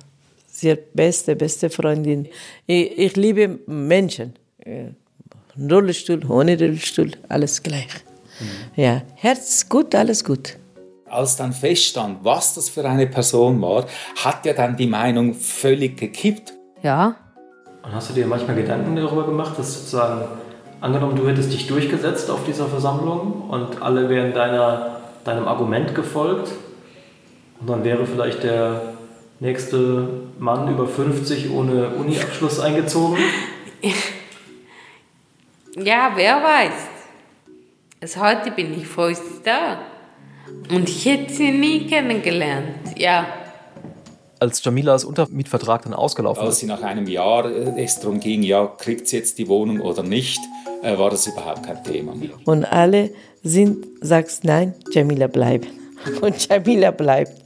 Sehr beste, beste Freundin. Ich, ich liebe Menschen. Rollstuhl, ohne Rollstuhl, alles gleich. Mhm. Ja, Herz gut, alles gut. Als dann feststand, was das für eine Person war, hat ja dann die Meinung völlig gekippt. Ja. Und hast du dir manchmal Gedanken darüber gemacht, dass sozusagen, angenommen, du hättest dich durchgesetzt auf dieser Versammlung und alle wären deiner, deinem Argument gefolgt und dann wäre vielleicht der nächste Mann über 50 ohne Uni-Abschluss eingezogen? Ja, wer weiß. Also heute bin ich ist sie da. Und ich hätte sie nie kennengelernt. Ja. Als Jamilas Untermietvertrag dann ausgelaufen Als sie nach einem Jahr äh, es darum ging, ja, kriegt sie jetzt die Wohnung oder nicht, äh, war das überhaupt kein Thema. Und alle sind, sagst nein, Jamila bleiben. Und Jamila bleibt.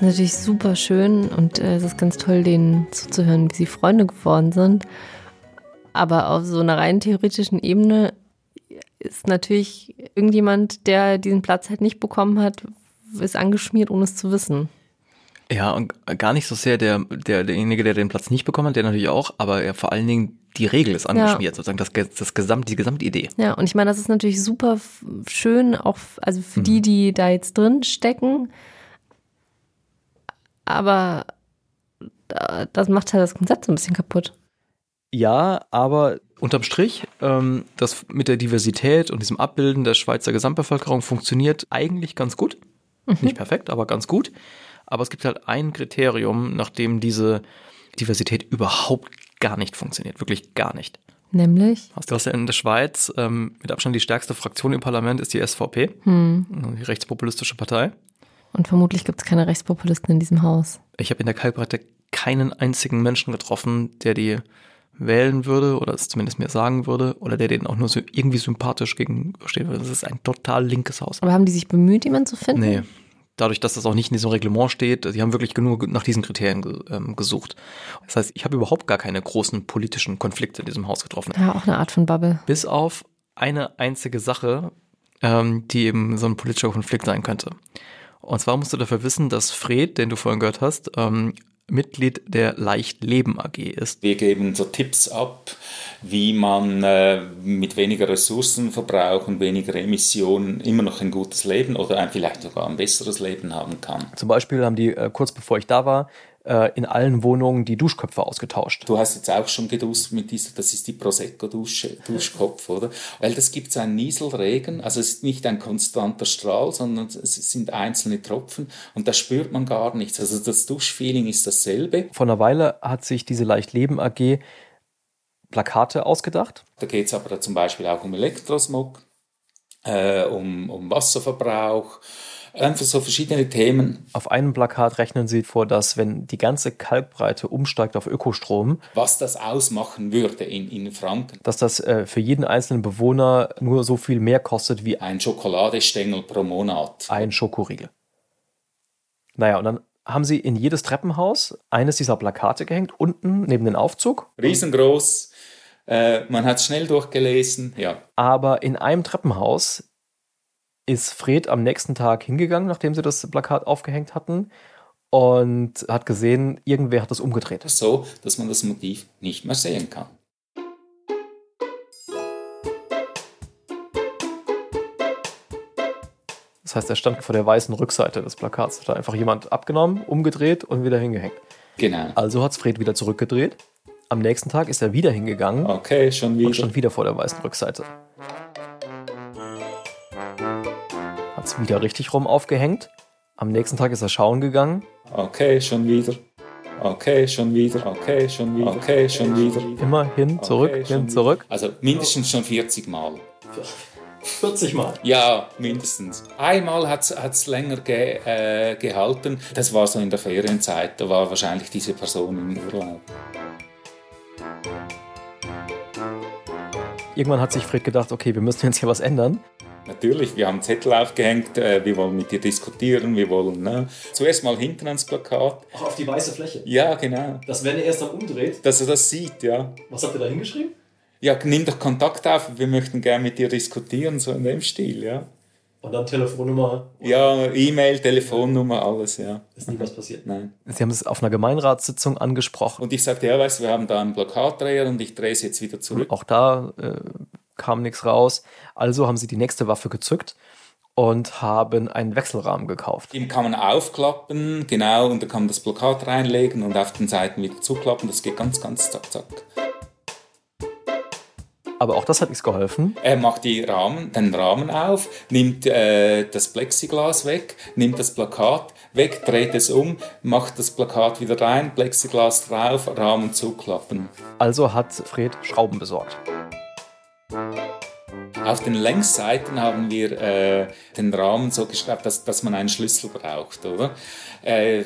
Ist natürlich super schön und äh, es ist ganz toll, denen zuzuhören, wie sie Freunde geworden sind. Aber auf so einer rein theoretischen Ebene ist natürlich irgendjemand, der diesen Platz halt nicht bekommen hat, ist angeschmiert, ohne es zu wissen. Ja, und gar nicht so sehr der, der, derjenige, der den Platz nicht bekommen hat, der natürlich auch, aber ja, vor allen Dingen die Regel ist angeschmiert, ja. sozusagen das, das Gesamt, die Gesamtidee. Ja, und ich meine, das ist natürlich super schön, auch also für mhm. die, die da jetzt drin stecken. Aber das macht halt das Konzept so ein bisschen kaputt. Ja, aber unterm Strich, ähm, das mit der Diversität und diesem Abbilden der Schweizer Gesamtbevölkerung funktioniert eigentlich ganz gut. Mhm. Nicht perfekt, aber ganz gut. Aber es gibt halt ein Kriterium, nach dem diese Diversität überhaupt gar nicht funktioniert. Wirklich gar nicht. Nämlich? Du hast ja in der Schweiz ähm, mit Abstand die stärkste Fraktion im Parlament ist die SVP, Hm. die rechtspopulistische Partei. Und vermutlich gibt es keine Rechtspopulisten in diesem Haus. Ich habe in der Kalkbreite keinen einzigen Menschen getroffen, der die wählen würde oder es zumindest mir sagen würde oder der denen auch nur so irgendwie sympathisch gegenüberstehen würde. Das ist ein total linkes Haus. Aber haben die sich bemüht, jemanden zu finden? Nee. Dadurch, dass das auch nicht in diesem Reglement steht, die haben wirklich nur nach diesen Kriterien ähm, gesucht. Das heißt, ich habe überhaupt gar keine großen politischen Konflikte in diesem Haus getroffen. Ja, auch eine Art von Bubble. Bis auf eine einzige Sache, ähm, die eben so ein politischer Konflikt sein könnte. Und zwar musst du dafür wissen, dass Fred, den du vorhin gehört hast, ähm, Mitglied der Leicht Leben AG ist. Wir geben so Tipps ab, wie man äh, mit weniger Ressourcenverbrauch und weniger Emissionen immer noch ein gutes Leben oder ein, vielleicht sogar ein besseres Leben haben kann. Zum Beispiel haben die, äh, kurz bevor ich da war, äh, in allen Wohnungen die Duschköpfe ausgetauscht. Du hast jetzt auch schon geduscht mit dieser, das ist die Prosecco-Duschkopf, oder? Weil das gibt einen Nieselregen, also es ist nicht ein konstanter Strahl, sondern es sind einzelne Tropfen und da spürt man gar nichts. Also das Duschfeeling ist dasselbe. Vor einer Weile hat sich diese Leicht Leben AG Plakate ausgedacht. Da geht es aber zum Beispiel auch um Elektrosmog, äh, um, um Wasserverbrauch, einfach so verschiedene Themen. Auf einem Plakat rechnen sie vor, dass wenn die ganze Kalkbreite umsteigt auf Ökostrom, Was das ausmachen würde in, in Franken. dass das äh, für jeden einzelnen Bewohner nur so viel mehr kostet wie Ein Schokoladestängel pro Monat. ein Schokoriegel. Naja, und dann haben sie in jedes Treppenhaus eines dieser Plakate gehängt, unten neben den Aufzug. Riesengroß, äh, man hat es schnell durchgelesen, ja. Aber in einem Treppenhaus ist Fred am nächsten Tag hingegangen, nachdem sie das Plakat aufgehängt hatten, und hat gesehen, irgendwer hat das umgedreht. So, dass man das Motiv nicht mehr sehen kann. Das heißt, er stand vor der weißen Rückseite des Plakats. Hat da einfach jemand abgenommen, umgedreht und wieder hingehängt. Genau. Also hat es Fred wieder zurückgedreht. Am nächsten Tag ist er wieder hingegangen Okay, schon und wieder. stand wieder vor der weißen Rückseite. Hat es wieder richtig rum aufgehängt. Am nächsten Tag ist er schauen gegangen. Okay, schon wieder. Okay, schon wieder. Okay, schon wieder. Okay, schon wieder. Immer hin, zurück, Okay, hin, zurück. Also mindestens schon 40 Mal. 40 Mal. Ja, mindestens. Einmal hat es länger ge, äh, gehalten. Das war so in der Ferienzeit. Da war wahrscheinlich diese Person im Urlaub. Irgendwann hat sich Fred gedacht, okay, wir müssen jetzt hier was ändern. Natürlich, wir haben Zettel aufgehängt, äh, wir wollen mit dir diskutieren, wir wollen ne? zuerst mal hinten ans Plakat. Auch auf die weiße Fläche. Ja, genau. Dass wenn er erst dann umdreht, Dass er das sieht, ja. was habt ihr da hingeschrieben? Ja, nimm doch Kontakt auf, wir möchten gerne mit dir diskutieren, so in dem Stil, ja. Und dann Telefonnummer. Ja, E-Mail, Telefonnummer, alles, ja. Ist nie was passiert. Nein. Sie haben es auf einer Gemeinratssitzung angesprochen. Und ich sagte, ja, weißt du, wir haben da einen Plakatdreher und ich drehe es jetzt wieder zurück. Auch da äh, kam nichts raus. Also haben sie die nächste Waffe gezückt und haben einen Wechselrahmen gekauft. Den kann man aufklappen, genau, und da kann man das Plakat reinlegen und auf den Seiten wieder zuklappen. Das geht ganz, ganz zack, zack. Aber auch das hat nichts geholfen. Er macht die Rahmen, den Rahmen auf, nimmt äh, das Plexiglas weg, nimmt das Plakat weg, dreht es um, macht das Plakat wieder rein, Plexiglas drauf, Rahmen zuklappen. Also hat Fred Schrauben besorgt. Auf den Längsseiten haben wir äh, den Rahmen so geschraubt, dass, dass man einen Schlüssel braucht, oder? Äh,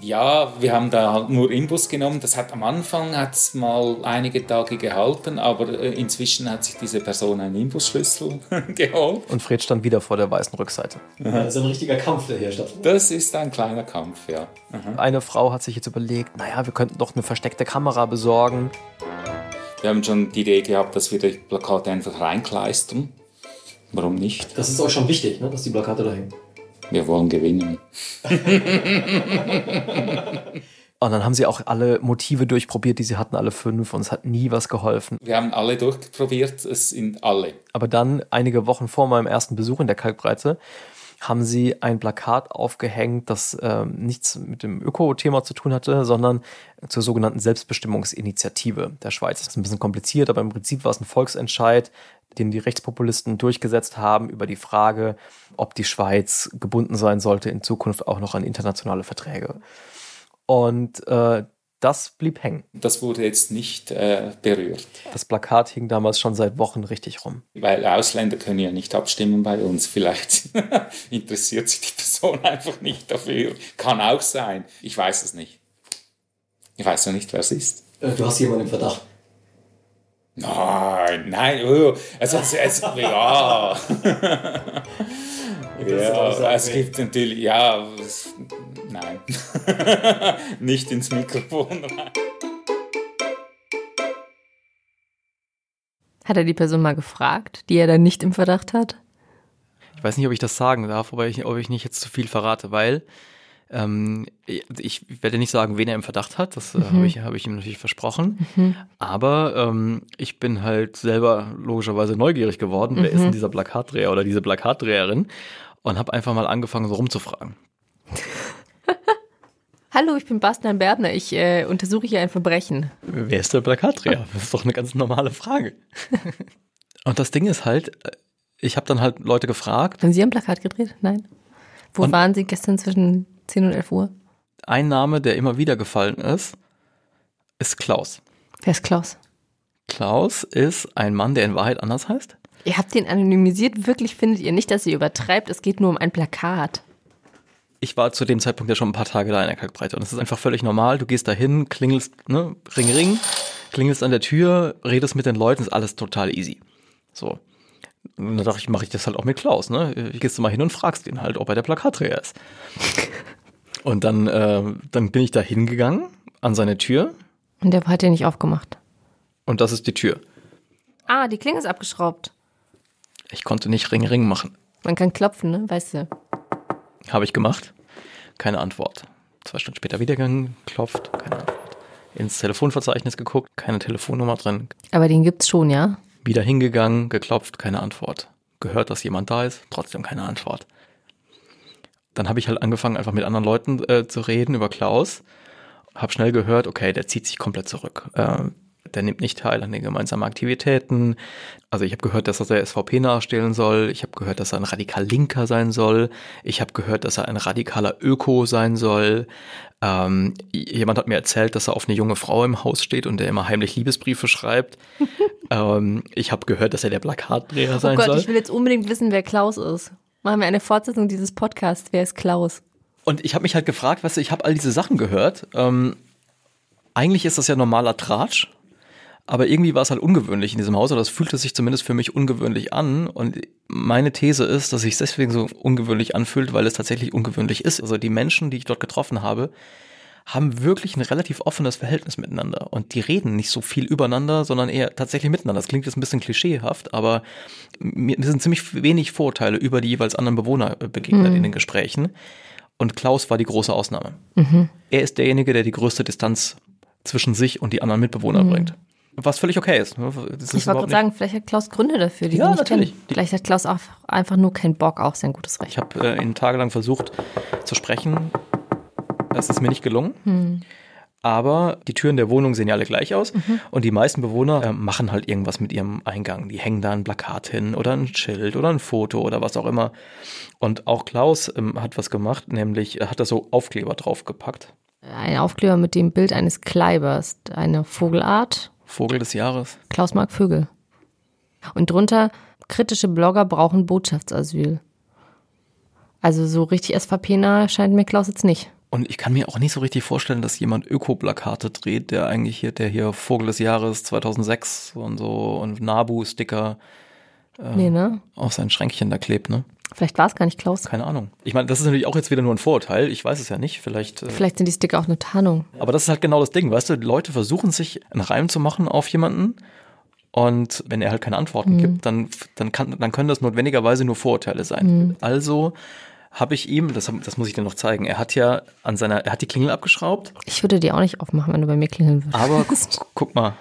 ja, wir haben da halt nur Imbus genommen. Das hat am Anfang hat's mal einige Tage gehalten, aber äh, inzwischen hat sich diese Person einen Imbusschlüssel geholt. Und Fred stand wieder vor der weißen Rückseite. Das ist ein richtiger Kampf, der hier stattfindet. Das ist ein kleiner Kampf, ja. Aha. Eine Frau hat sich jetzt überlegt, naja, wir könnten doch eine versteckte Kamera besorgen. Wir haben schon die Idee gehabt, dass wir die Plakate einfach reinkleistern. Warum nicht? Das ist euch schon wichtig, ne, dass die Plakate da hängen. Wir wollen gewinnen. Und dann haben sie auch alle Motive durchprobiert, die sie hatten, alle fünf, und es hat nie was geholfen. Wir haben alle durchprobiert, es sind alle. Aber dann, einige Wochen vor meinem ersten Besuch in der Kalkbreite, haben sie ein Plakat aufgehängt, das ähm, nichts mit dem Öko-Thema zu tun hatte, sondern zur sogenannten Selbstbestimmungsinitiative der Schweiz. Das ist ein bisschen kompliziert, aber im Prinzip war es ein Volksentscheid, den die Rechtspopulisten durchgesetzt haben über die Frage, ob die Schweiz gebunden sein sollte in Zukunft auch noch an internationale Verträge. Und äh, Das blieb hängen. Das wurde jetzt nicht äh, berührt. Das Plakat hing damals schon seit Wochen richtig rum. Weil Ausländer können ja nicht abstimmen bei uns. Vielleicht interessiert sich die Person einfach nicht dafür. Kann auch sein. Ich weiß es nicht. Ich weiß noch nicht, wer es ist. Äh, Du hast jemanden im Verdacht. Nein, nein, oh, also, also, also ja. Ja, es gibt natürlich, ja, es- nein. Nicht ins Mikrofon rein. Hat er die Person mal gefragt, die er dann nicht im Verdacht hat? Ich weiß nicht, ob ich das sagen darf, aber ich, ob ich nicht jetzt zu viel verrate, weil ähm, ich werde nicht sagen, wen er im Verdacht hat. Das äh, Mhm. habe ich, habe ich ihm natürlich versprochen. Mhm. Aber ähm, ich bin halt selber logischerweise neugierig geworden. Wer ist Mhm. denn dieser Plakatdreher oder diese Plakatdreherin? Und habe einfach mal angefangen, so rumzufragen. Hallo, ich bin Bastian Berdner. Ich äh, untersuche hier ein Verbrechen. Wer ist der Plakatdreher? Das ist doch eine ganz normale Frage. Und das Ding ist halt, äh, ich habe dann halt Leute gefragt. Haben Sie ein Plakat gedreht? Nein. Wo Und- waren Sie gestern zwischen 10 und 11 Uhr? Ein Name, der immer wieder gefallen ist, ist Klaus. Wer ist Klaus? Klaus ist ein Mann, der in Wahrheit anders heißt. Ihr habt ihn anonymisiert. Wirklich findet ihr nicht, dass ihr übertreibt? Es geht nur um ein Plakat. Ich war zu dem Zeitpunkt ja schon ein paar Tage da in der Kalkbreite und es ist einfach völlig normal. Du gehst da hin, klingelst, ne, ring, ring, klingelst an der Tür, redest mit den Leuten, ist alles total easy. So. Und dann dachte ich, mache ich das halt auch mit Klaus, ne? Gehst du mal hin und fragst ihn halt, ob er der Plakatdreher ist. Und dann, äh, dann bin ich da hingegangen an seine Tür Und der hat ja nicht aufgemacht. und das ist die Tür. Ah, die Klinge ist abgeschraubt. Ich konnte nicht Ring, Ring machen. Man kann klopfen, ne? Weißt du. Habe ich gemacht. Keine Antwort. Zwei Stunden später wiedergegangen, klopft, keine Antwort. Ins Telefonverzeichnis geguckt, keine Telefonnummer drin. Aber den gibt's schon, ja? Wieder hingegangen, geklopft, keine Antwort. Gehört, dass jemand da ist, trotzdem keine Antwort. Dann habe ich halt angefangen, einfach mit anderen Leuten äh, zu reden über Klaus. Habe schnell gehört, okay, der zieht sich komplett zurück. Äh, der nimmt nicht teil an den gemeinsamen Aktivitäten. Also ich habe gehört, dass er der SVP nachstellen soll. Ich habe gehört, dass er ein radikal Linker sein soll. Ich habe gehört, dass er ein radikaler Öko sein soll. Ähm, jemand hat mir erzählt, dass er auf eine junge Frau im Haus steht und der immer heimlich Liebesbriefe schreibt. ähm, ich habe gehört, dass er der Plakatdreher Oh sein Gott, soll. ich will jetzt unbedingt wissen, wer Klaus ist. Machen wir eine Fortsetzung dieses Podcasts. Wer ist Klaus? Und ich habe mich halt gefragt, weißt du, ich habe all diese Sachen gehört. Ähm, eigentlich ist das ja normaler Tratsch, aber irgendwie war es halt ungewöhnlich in diesem Haus, oder das fühlte sich zumindest für mich ungewöhnlich an. Und meine These ist, dass sich deswegen so ungewöhnlich anfühlt, weil es tatsächlich ungewöhnlich ist. Also die Menschen, die ich dort getroffen habe, haben wirklich ein relativ offenes Verhältnis miteinander. Und die reden nicht so viel übereinander, sondern eher tatsächlich miteinander. Das klingt jetzt ein bisschen klischeehaft, aber mir mir sind ziemlich wenig Vorurteile über die jeweils anderen Bewohner äh, begegnet Mhm. in den Gesprächen. Und Klaus war die große Ausnahme. Mhm. Er ist derjenige, der die größte Distanz zwischen sich und die anderen Mitbewohner Mhm. bringt. Was völlig okay ist. ne? Ist Ich wollte gerade sagen, vielleicht hat Klaus Gründe dafür, die Ja, nicht natürlich. kennen. Vielleicht hat Klaus auch einfach nur keinen Bock auf sein gutes Recht. Ich habe äh, ihn tagelang versucht zu sprechen. Das ist mir nicht gelungen. Hm. Aber die Türen der Wohnung sehen ja alle gleich aus. Mhm. Und die meisten Bewohner äh, machen halt irgendwas mit ihrem Eingang. Die hängen da ein Plakat hin oder ein Schild oder ein Foto oder was auch immer. Und auch Klaus ähm, hat was gemacht, nämlich er hat da so Aufkleber draufgepackt. Ein Aufkleber mit dem Bild eines Kleibers, eine Vogelart. Vogel des Jahres. Klaus mag Vögel. Und drunter, kritische Blogger brauchen Botschaftsasyl. Also so richtig SVP-nah scheint mir Klaus jetzt nicht. Und ich kann mir auch nicht so richtig vorstellen, dass jemand Öko-Plakate dreht, der eigentlich hier, der hier Vogel des Jahres 2006 und so und Nabu-Sticker äh, Nee, ne? auf sein Schränkchen da klebt, ne? Vielleicht war es gar nicht Klaus. Keine Ahnung. Ich meine, das ist natürlich auch jetzt wieder nur ein Vorurteil. Ich weiß es ja nicht. Vielleicht. Äh, Vielleicht sind die Sticker auch eine Tarnung. aber das ist halt genau das Ding, weißt du? Leute versuchen sich einen Reim zu machen auf jemanden. Und wenn er halt keine Antworten Mhm. gibt, dann, dann, kann, dann können das notwendigerweise nur Vorurteile sein. Mhm. Also habe ich ihm, das, das muss ich dir noch zeigen, er hat ja an seiner, er hat die Klingel abgeschraubt, Ich würde die auch nicht aufmachen, wenn du bei mir klingeln würdest. aber gu- guck mal,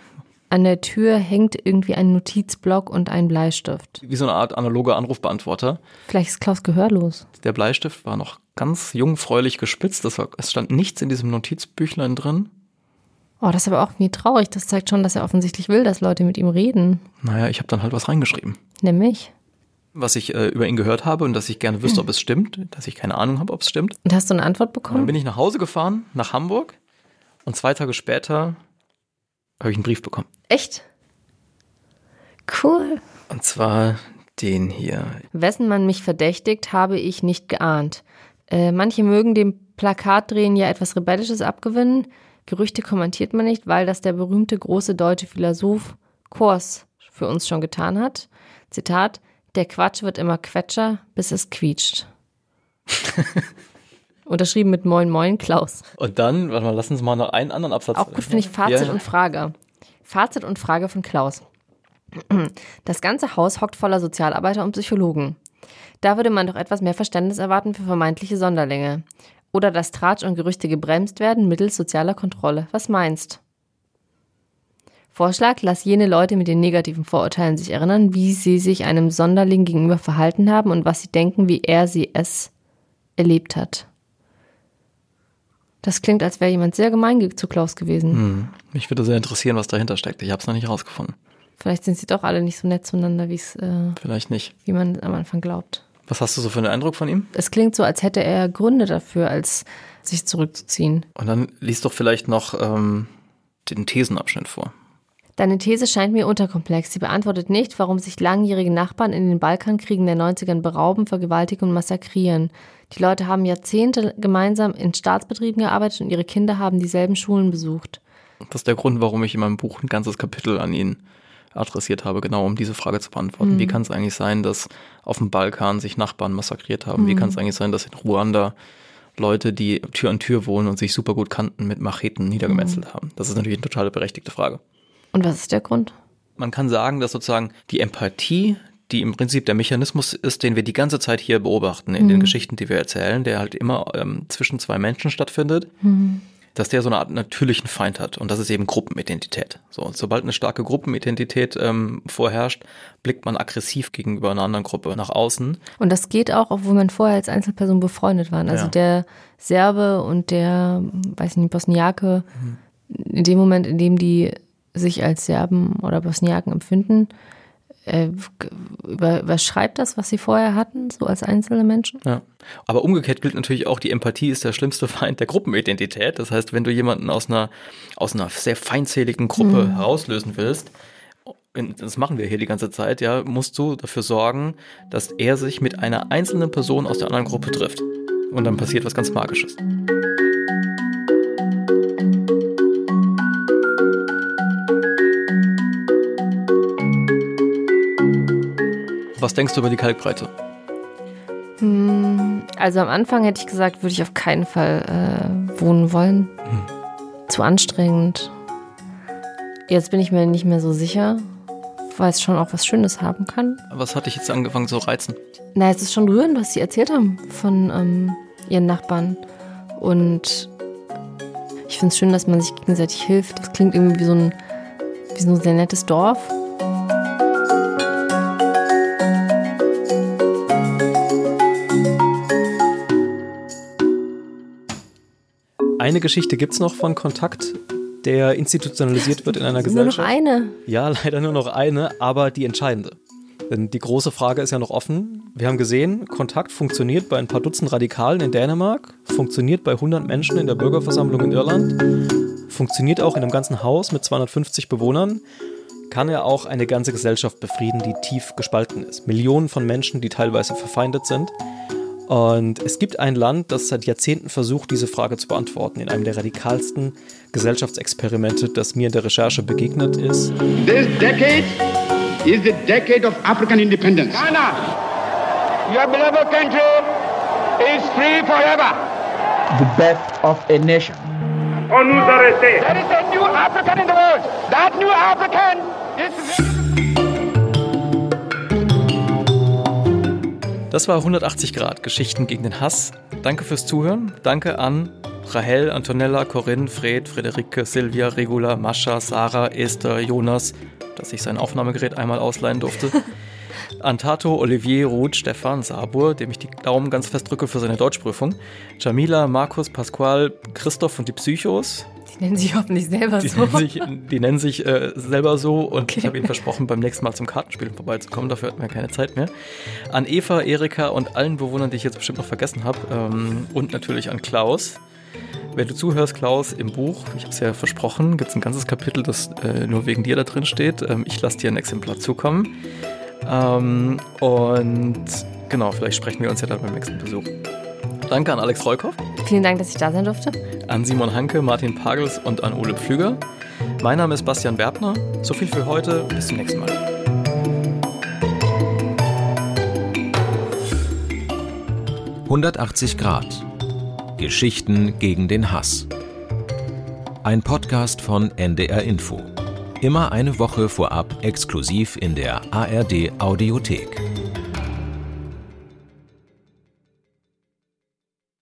An der Tür hängt irgendwie ein Notizblock und ein Bleistift. wie so eine Art analoger Anrufbeantworter. Vielleicht ist Klaus gehörlos. Der Bleistift war noch ganz jungfräulich gespitzt, war, es stand nichts in diesem Notizbüchlein drin. Oh, das ist aber auch irgendwie traurig. Das zeigt schon, dass er offensichtlich will, dass Leute mit ihm reden. Naja, ich habe dann halt was reingeschrieben. Nämlich. Was ich äh, über ihn gehört habe und dass ich gerne wüsste, ob es stimmt, dass ich keine Ahnung habe, ob es stimmt. Und hast du eine Antwort Und dann bekommen? bin ich nach Hause gefahren, nach Hamburg Und zwei Tage später habe ich einen Brief bekommen. Echt? Cool. Und zwar den hier. Wessen man mich verdächtigt, habe ich nicht geahnt. Äh, manche mögen dem Plakatdrehen ja etwas Rebellisches abgewinnen. Gerüchte kommentiert man nicht, weil das der berühmte große deutsche Philosoph Kors für uns schon getan hat. Zitat: Der Quatsch wird immer quetscher, bis es quietscht. Unterschrieben mit Moin Moin Klaus. Und dann, warte mal, lassen Sie mal noch einen anderen Absatz. Auch gut finde ich Fazit Ja. und Frage. Fazit und Frage von Klaus. Das ganze Haus hockt voller Sozialarbeiter und Psychologen. Da würde man doch etwas mehr Verständnis erwarten für vermeintliche Sonderlinge. Oder dass Tratsch und Gerüchte gebremst werden mittels sozialer Kontrolle. Was meinst? Vorschlag, lass jene Leute mit den negativen Vorurteilen sich erinnern, wie sie sich einem Sonderling gegenüber verhalten haben und was sie denken, wie er sie es erlebt hat. Das klingt, als wäre jemand sehr gemein ge- zu Klaus gewesen. Hm. Mich würde sehr interessieren, was dahinter steckt. Ich habe es noch nicht rausgefunden. Vielleicht sind sie doch alle nicht so nett zueinander, wie's, äh, Vielleicht nicht. wie man am Anfang glaubt. Was hast du so für einen Eindruck von ihm? Es klingt so, als hätte er Gründe dafür, als sich zurückzuziehen. Und dann liest doch vielleicht noch ähm, den Thesenabschnitt vor. Deine These scheint mir unterkomplex. Sie beantwortet nicht, warum sich langjährige Nachbarn in den Balkankriegen der 90ern berauben, vergewaltigen und massakrieren. Die Leute haben Jahrzehnte gemeinsam in Staatsbetrieben gearbeitet und ihre Kinder haben dieselben Schulen besucht. Das ist der Grund, warum ich in meinem Buch ein ganzes Kapitel an ihn adressiert habe, genau um diese Frage zu beantworten. Mhm. Wie kann es eigentlich sein, dass auf dem Balkan sich Nachbarn massakriert haben? Wie Mhm. kann es eigentlich sein, dass in Ruanda Leute, die Tür an Tür wohnen und sich super gut kannten, mit Macheten niedergemetzelt Mhm. haben? Das ist natürlich eine total berechtigte Frage. Und was ist der Grund? Man kann sagen, dass sozusagen die Empathie, die im Prinzip der Mechanismus ist, den wir die ganze Zeit hier beobachten in den Mhm. Geschichten, die wir erzählen, der halt immer ähm, zwischen zwei Menschen stattfindet, Mhm. dass der so eine Art natürlichen Feind hat. Und das ist eben Gruppenidentität. So, und sobald eine starke Gruppenidentität ähm, vorherrscht, blickt man aggressiv gegenüber einer anderen Gruppe nach außen. Und das geht auch, obwohl man vorher als Einzelperson befreundet waren. Also Ja. der Serbe und der, weiß ich nicht, Bosniake, in dem Moment, in dem die sich als Serben oder Bosniaken empfinden, äh, über, überschreibt das, was sie vorher hatten, so als einzelne Menschen? Ja. Aber umgekehrt gilt natürlich auch, die Empathie ist der schlimmste Feind der Gruppenidentität. Das heißt, wenn du jemanden aus einer, aus einer sehr feindseligen Gruppe Mhm. herauslösen willst, das machen wir hier die ganze Zeit, ja, musst du dafür sorgen, dass er sich mit einer einzelnen Person aus der anderen Gruppe trifft. Und dann passiert was ganz Magisches. Was denkst du über die Kalkbreite? Hm, Also am Anfang hätte ich gesagt, würde ich auf keinen Fall äh, wohnen wollen. Zu anstrengend. Jetzt bin ich mir nicht mehr so sicher, weil es schon auch was Schönes haben kann. Was hat dich jetzt angefangen zu reizen? Na, es ist schon rührend, was sie erzählt haben von ähm, ihren Nachbarn. Und ich finde es schön, dass man sich gegenseitig hilft. Das klingt irgendwie wie so ein, wie so ein sehr nettes Dorf. Eine Geschichte gibt es noch von Kontakt, der institutionalisiert wird in einer Nur noch Gesellschaft. eine. Ja, leider nur noch eine, aber die entscheidende. Denn die große Frage ist ja noch offen. Wir haben gesehen, Kontakt funktioniert bei ein paar Dutzend Radikalen in Dänemark, funktioniert bei 100 Menschen in der Bürgerversammlung in Irland, funktioniert auch in einem ganzen Haus mit 250 Bewohnern, kann er auch eine ganze Gesellschaft befrieden, die tief gespalten ist. Millionen von Menschen, die teilweise verfeindet sind. Und es gibt ein Land, das seit Jahrzehnten versucht, diese Frage zu beantworten, in einem der radikalsten Gesellschaftsexperimente, das mir in der Recherche begegnet ist. This decade is the decade of African independence. Ghana, your beloved country is free forever. the birth of a nation. On nous arrêter. There is a new African in the world. That new African is. Das war 180 Grad Geschichten gegen den Hass. Danke fürs Zuhören. Danke an Rahel, Antonella, Corinne, Fred, Friederike, Silvia, Regula, Mascha, Sarah, Esther, Jonas, dass ich sein Aufnahmegerät einmal ausleihen durfte. An Tato, Olivier, Ruth, Stefan, Sabur, dem ich die Daumen ganz fest drücke für seine Deutschprüfung. Jamila, Markus, Pasqual, Christoph und die Psychos. Die nennen sich hoffentlich selber Die so. nennen sich, die nennen sich äh, selber so und ich habe ihnen versprochen, beim nächsten Mal zum Kartenspielen vorbeizukommen. Dafür hatten wir keine Zeit mehr. An Eva, Erika und allen Bewohnern, die ich jetzt bestimmt noch vergessen habe. Ähm, und natürlich an Klaus. Wenn du zuhörst, Klaus, im Buch, ich habe es ja versprochen, gibt es ein ganzes Kapitel, das äh, nur wegen dir da drin steht. Ähm, ich lasse dir ein Exemplar zukommen. Ähm, und genau, vielleicht sprechen wir uns ja dann beim nächsten Besuch. Danke an Alex Reukoff. Vielen Dank, dass ich da sein durfte. An Simon Hanke, Martin Pagels und an Ole Pflüger. Mein Name ist Bastian Werbner. So viel für heute. Bis zum nächsten Mal. »180 Grad. Geschichten gegen den Hass«. Ein Podcast von NDR Info. Immer eine Woche vorab exklusiv in der ARD Audiothek.